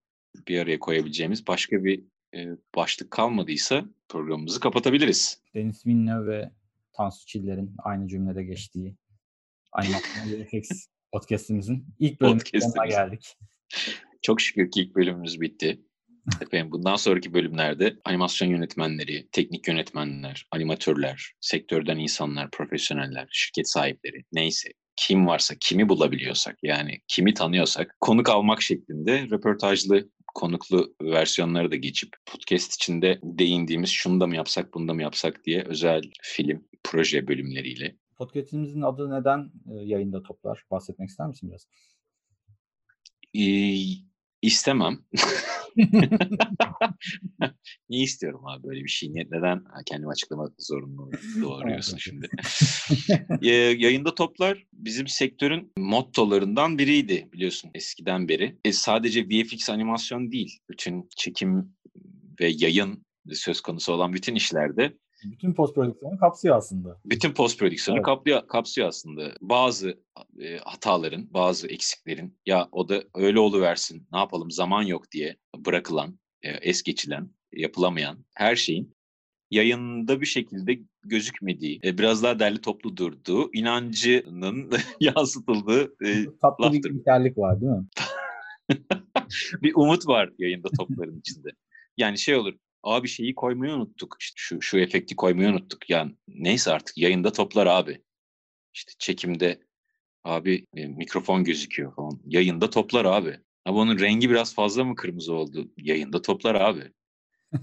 bir araya koyabileceğimiz başka bir e, başlık kalmadıysa programımızı kapatabiliriz. Deniz Villeneuve ve Tansu Çiller'in aynı cümlede geçtiği animasyon VFX podcastimizin ilk bölümüne geldik. Çok şükür ki ilk bölümümüz bitti. Efendim bundan sonraki bölümlerde animasyon yönetmenleri, teknik yönetmenler, animatörler, sektörden insanlar, profesyoneller, şirket sahipleri neyse kim varsa, kimi bulabiliyorsak yani kimi tanıyorsak konuk almak şeklinde röportajlı konuklu versiyonları da geçip podcast içinde değindiğimiz şunu da mı yapsak bunu da mı yapsak diye özel film, proje bölümleriyle. Podcastimizin adı neden yayında toplar? Bahsetmek ister misin biraz? Ee, istemem. Niye istiyorum abi böyle bir şey? Neden kendim açıklamak zorunda doğruyorsun şimdi? Yayında toplar bizim sektörün mottolarından biriydi biliyorsun eskiden beri. E, sadece VFX animasyon değil, bütün çekim ve yayın söz konusu olan bütün işlerde bütün post prodüksiyonu kapsıyor aslında. Bütün post prodüksiyonu evet. kapsıyor, kapsıyor aslında. Bazı e, hataların, bazı eksiklerin ya o da öyle oluversin, ne yapalım zaman yok diye bırakılan, e, es geçilen, yapılamayan her şeyin yayında bir şekilde gözükmediği, e, biraz daha derli toplu durduğu, inancının yansıtıldığı e, Tatlı laftır. bir güzellik var değil mi? bir umut var yayında topların içinde. Yani şey olur, abi şeyi koymayı unuttuk. İşte şu, şu efekti koymayı unuttuk. Yani neyse artık yayında toplar abi. İşte çekimde abi e, mikrofon gözüküyor falan. Yayında toplar abi. Ama onun rengi biraz fazla mı kırmızı oldu? Yayında toplar abi.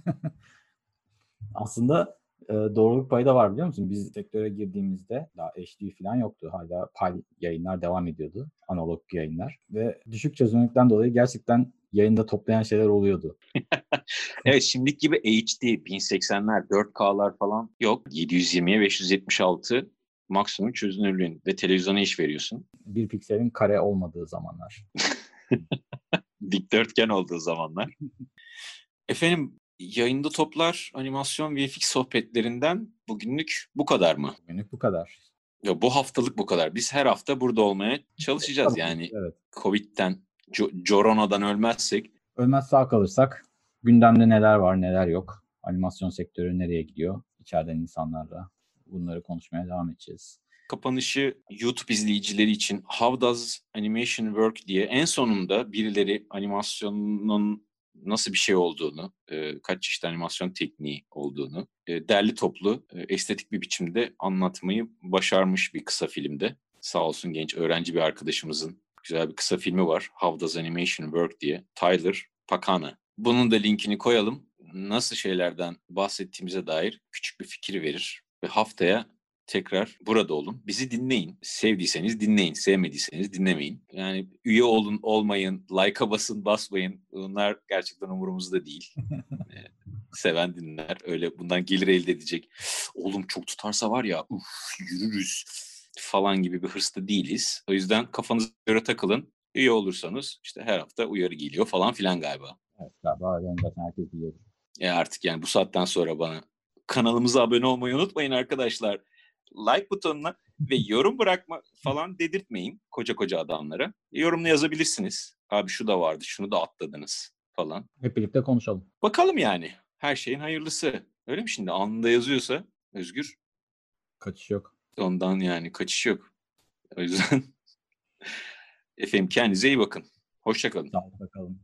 Aslında e, doğruluk payı da var biliyor musun? Biz sektöre girdiğimizde daha HD falan yoktu. Hala PAL yayınlar devam ediyordu. Analog yayınlar. Ve düşük çözünürlükten dolayı gerçekten yayında toplayan şeyler oluyordu. evet şimdiki gibi HD 1080'ler 4K'lar falan yok. 720'ye 576 maksimum çözünürlüğün ve televizyona iş veriyorsun. Bir pikselin kare olmadığı zamanlar. Dikdörtgen olduğu zamanlar. Efendim yayında toplar animasyon VFX sohbetlerinden bugünlük bu kadar mı? Bugünlük bu kadar. Ya bu haftalık bu kadar. Biz her hafta burada olmaya çalışacağız Tabii, yani. Evet. Covid'den, Corona'dan ölmezsek. Ölmez sağ kalırsak gündemde neler var neler yok. Animasyon sektörü nereye gidiyor? İçeriden insanlarla bunları konuşmaya devam edeceğiz. Kapanışı YouTube izleyicileri için How Does Animation Work diye en sonunda birileri animasyonun nasıl bir şey olduğunu, kaç çeşit animasyon tekniği olduğunu derli toplu, estetik bir biçimde anlatmayı başarmış bir kısa filmde. Sağ olsun genç öğrenci bir arkadaşımızın güzel bir kısa filmi var. How Does Animation Work diye. Tyler Pakana. Bunun da linkini koyalım. Nasıl şeylerden bahsettiğimize dair küçük bir fikir verir. Ve haftaya tekrar burada olun. Bizi dinleyin. Sevdiyseniz dinleyin. Sevmediyseniz dinlemeyin. Yani üye olun, olmayın, like'a basın, basmayın. Bunlar gerçekten umurumuzda değil. Seven dinler. Öyle bundan gelir elde edecek. Oğlum çok tutarsa var ya uf, yürürüz falan gibi bir hırsta değiliz. O yüzden kafanıza göre takılın. Üye olursanız işte her hafta uyarı geliyor falan filan galiba. Evet galiba öyle zaten herkes biliyor. E artık yani bu saatten sonra bana kanalımıza abone olmayı unutmayın arkadaşlar. Like butonuna ve yorum bırakma falan dedirtmeyin koca koca adamlara. E, yorumla yazabilirsiniz. Abi şu da vardı, şunu da atladınız falan. Hep birlikte konuşalım. Bakalım yani. Her şeyin hayırlısı. Öyle mi şimdi? Anında yazıyorsa Özgür. Kaçış yok. Ondan yani kaçış yok. O yüzden Efendim kendinize iyi bakın. Hoşçakalın. Sağ olun.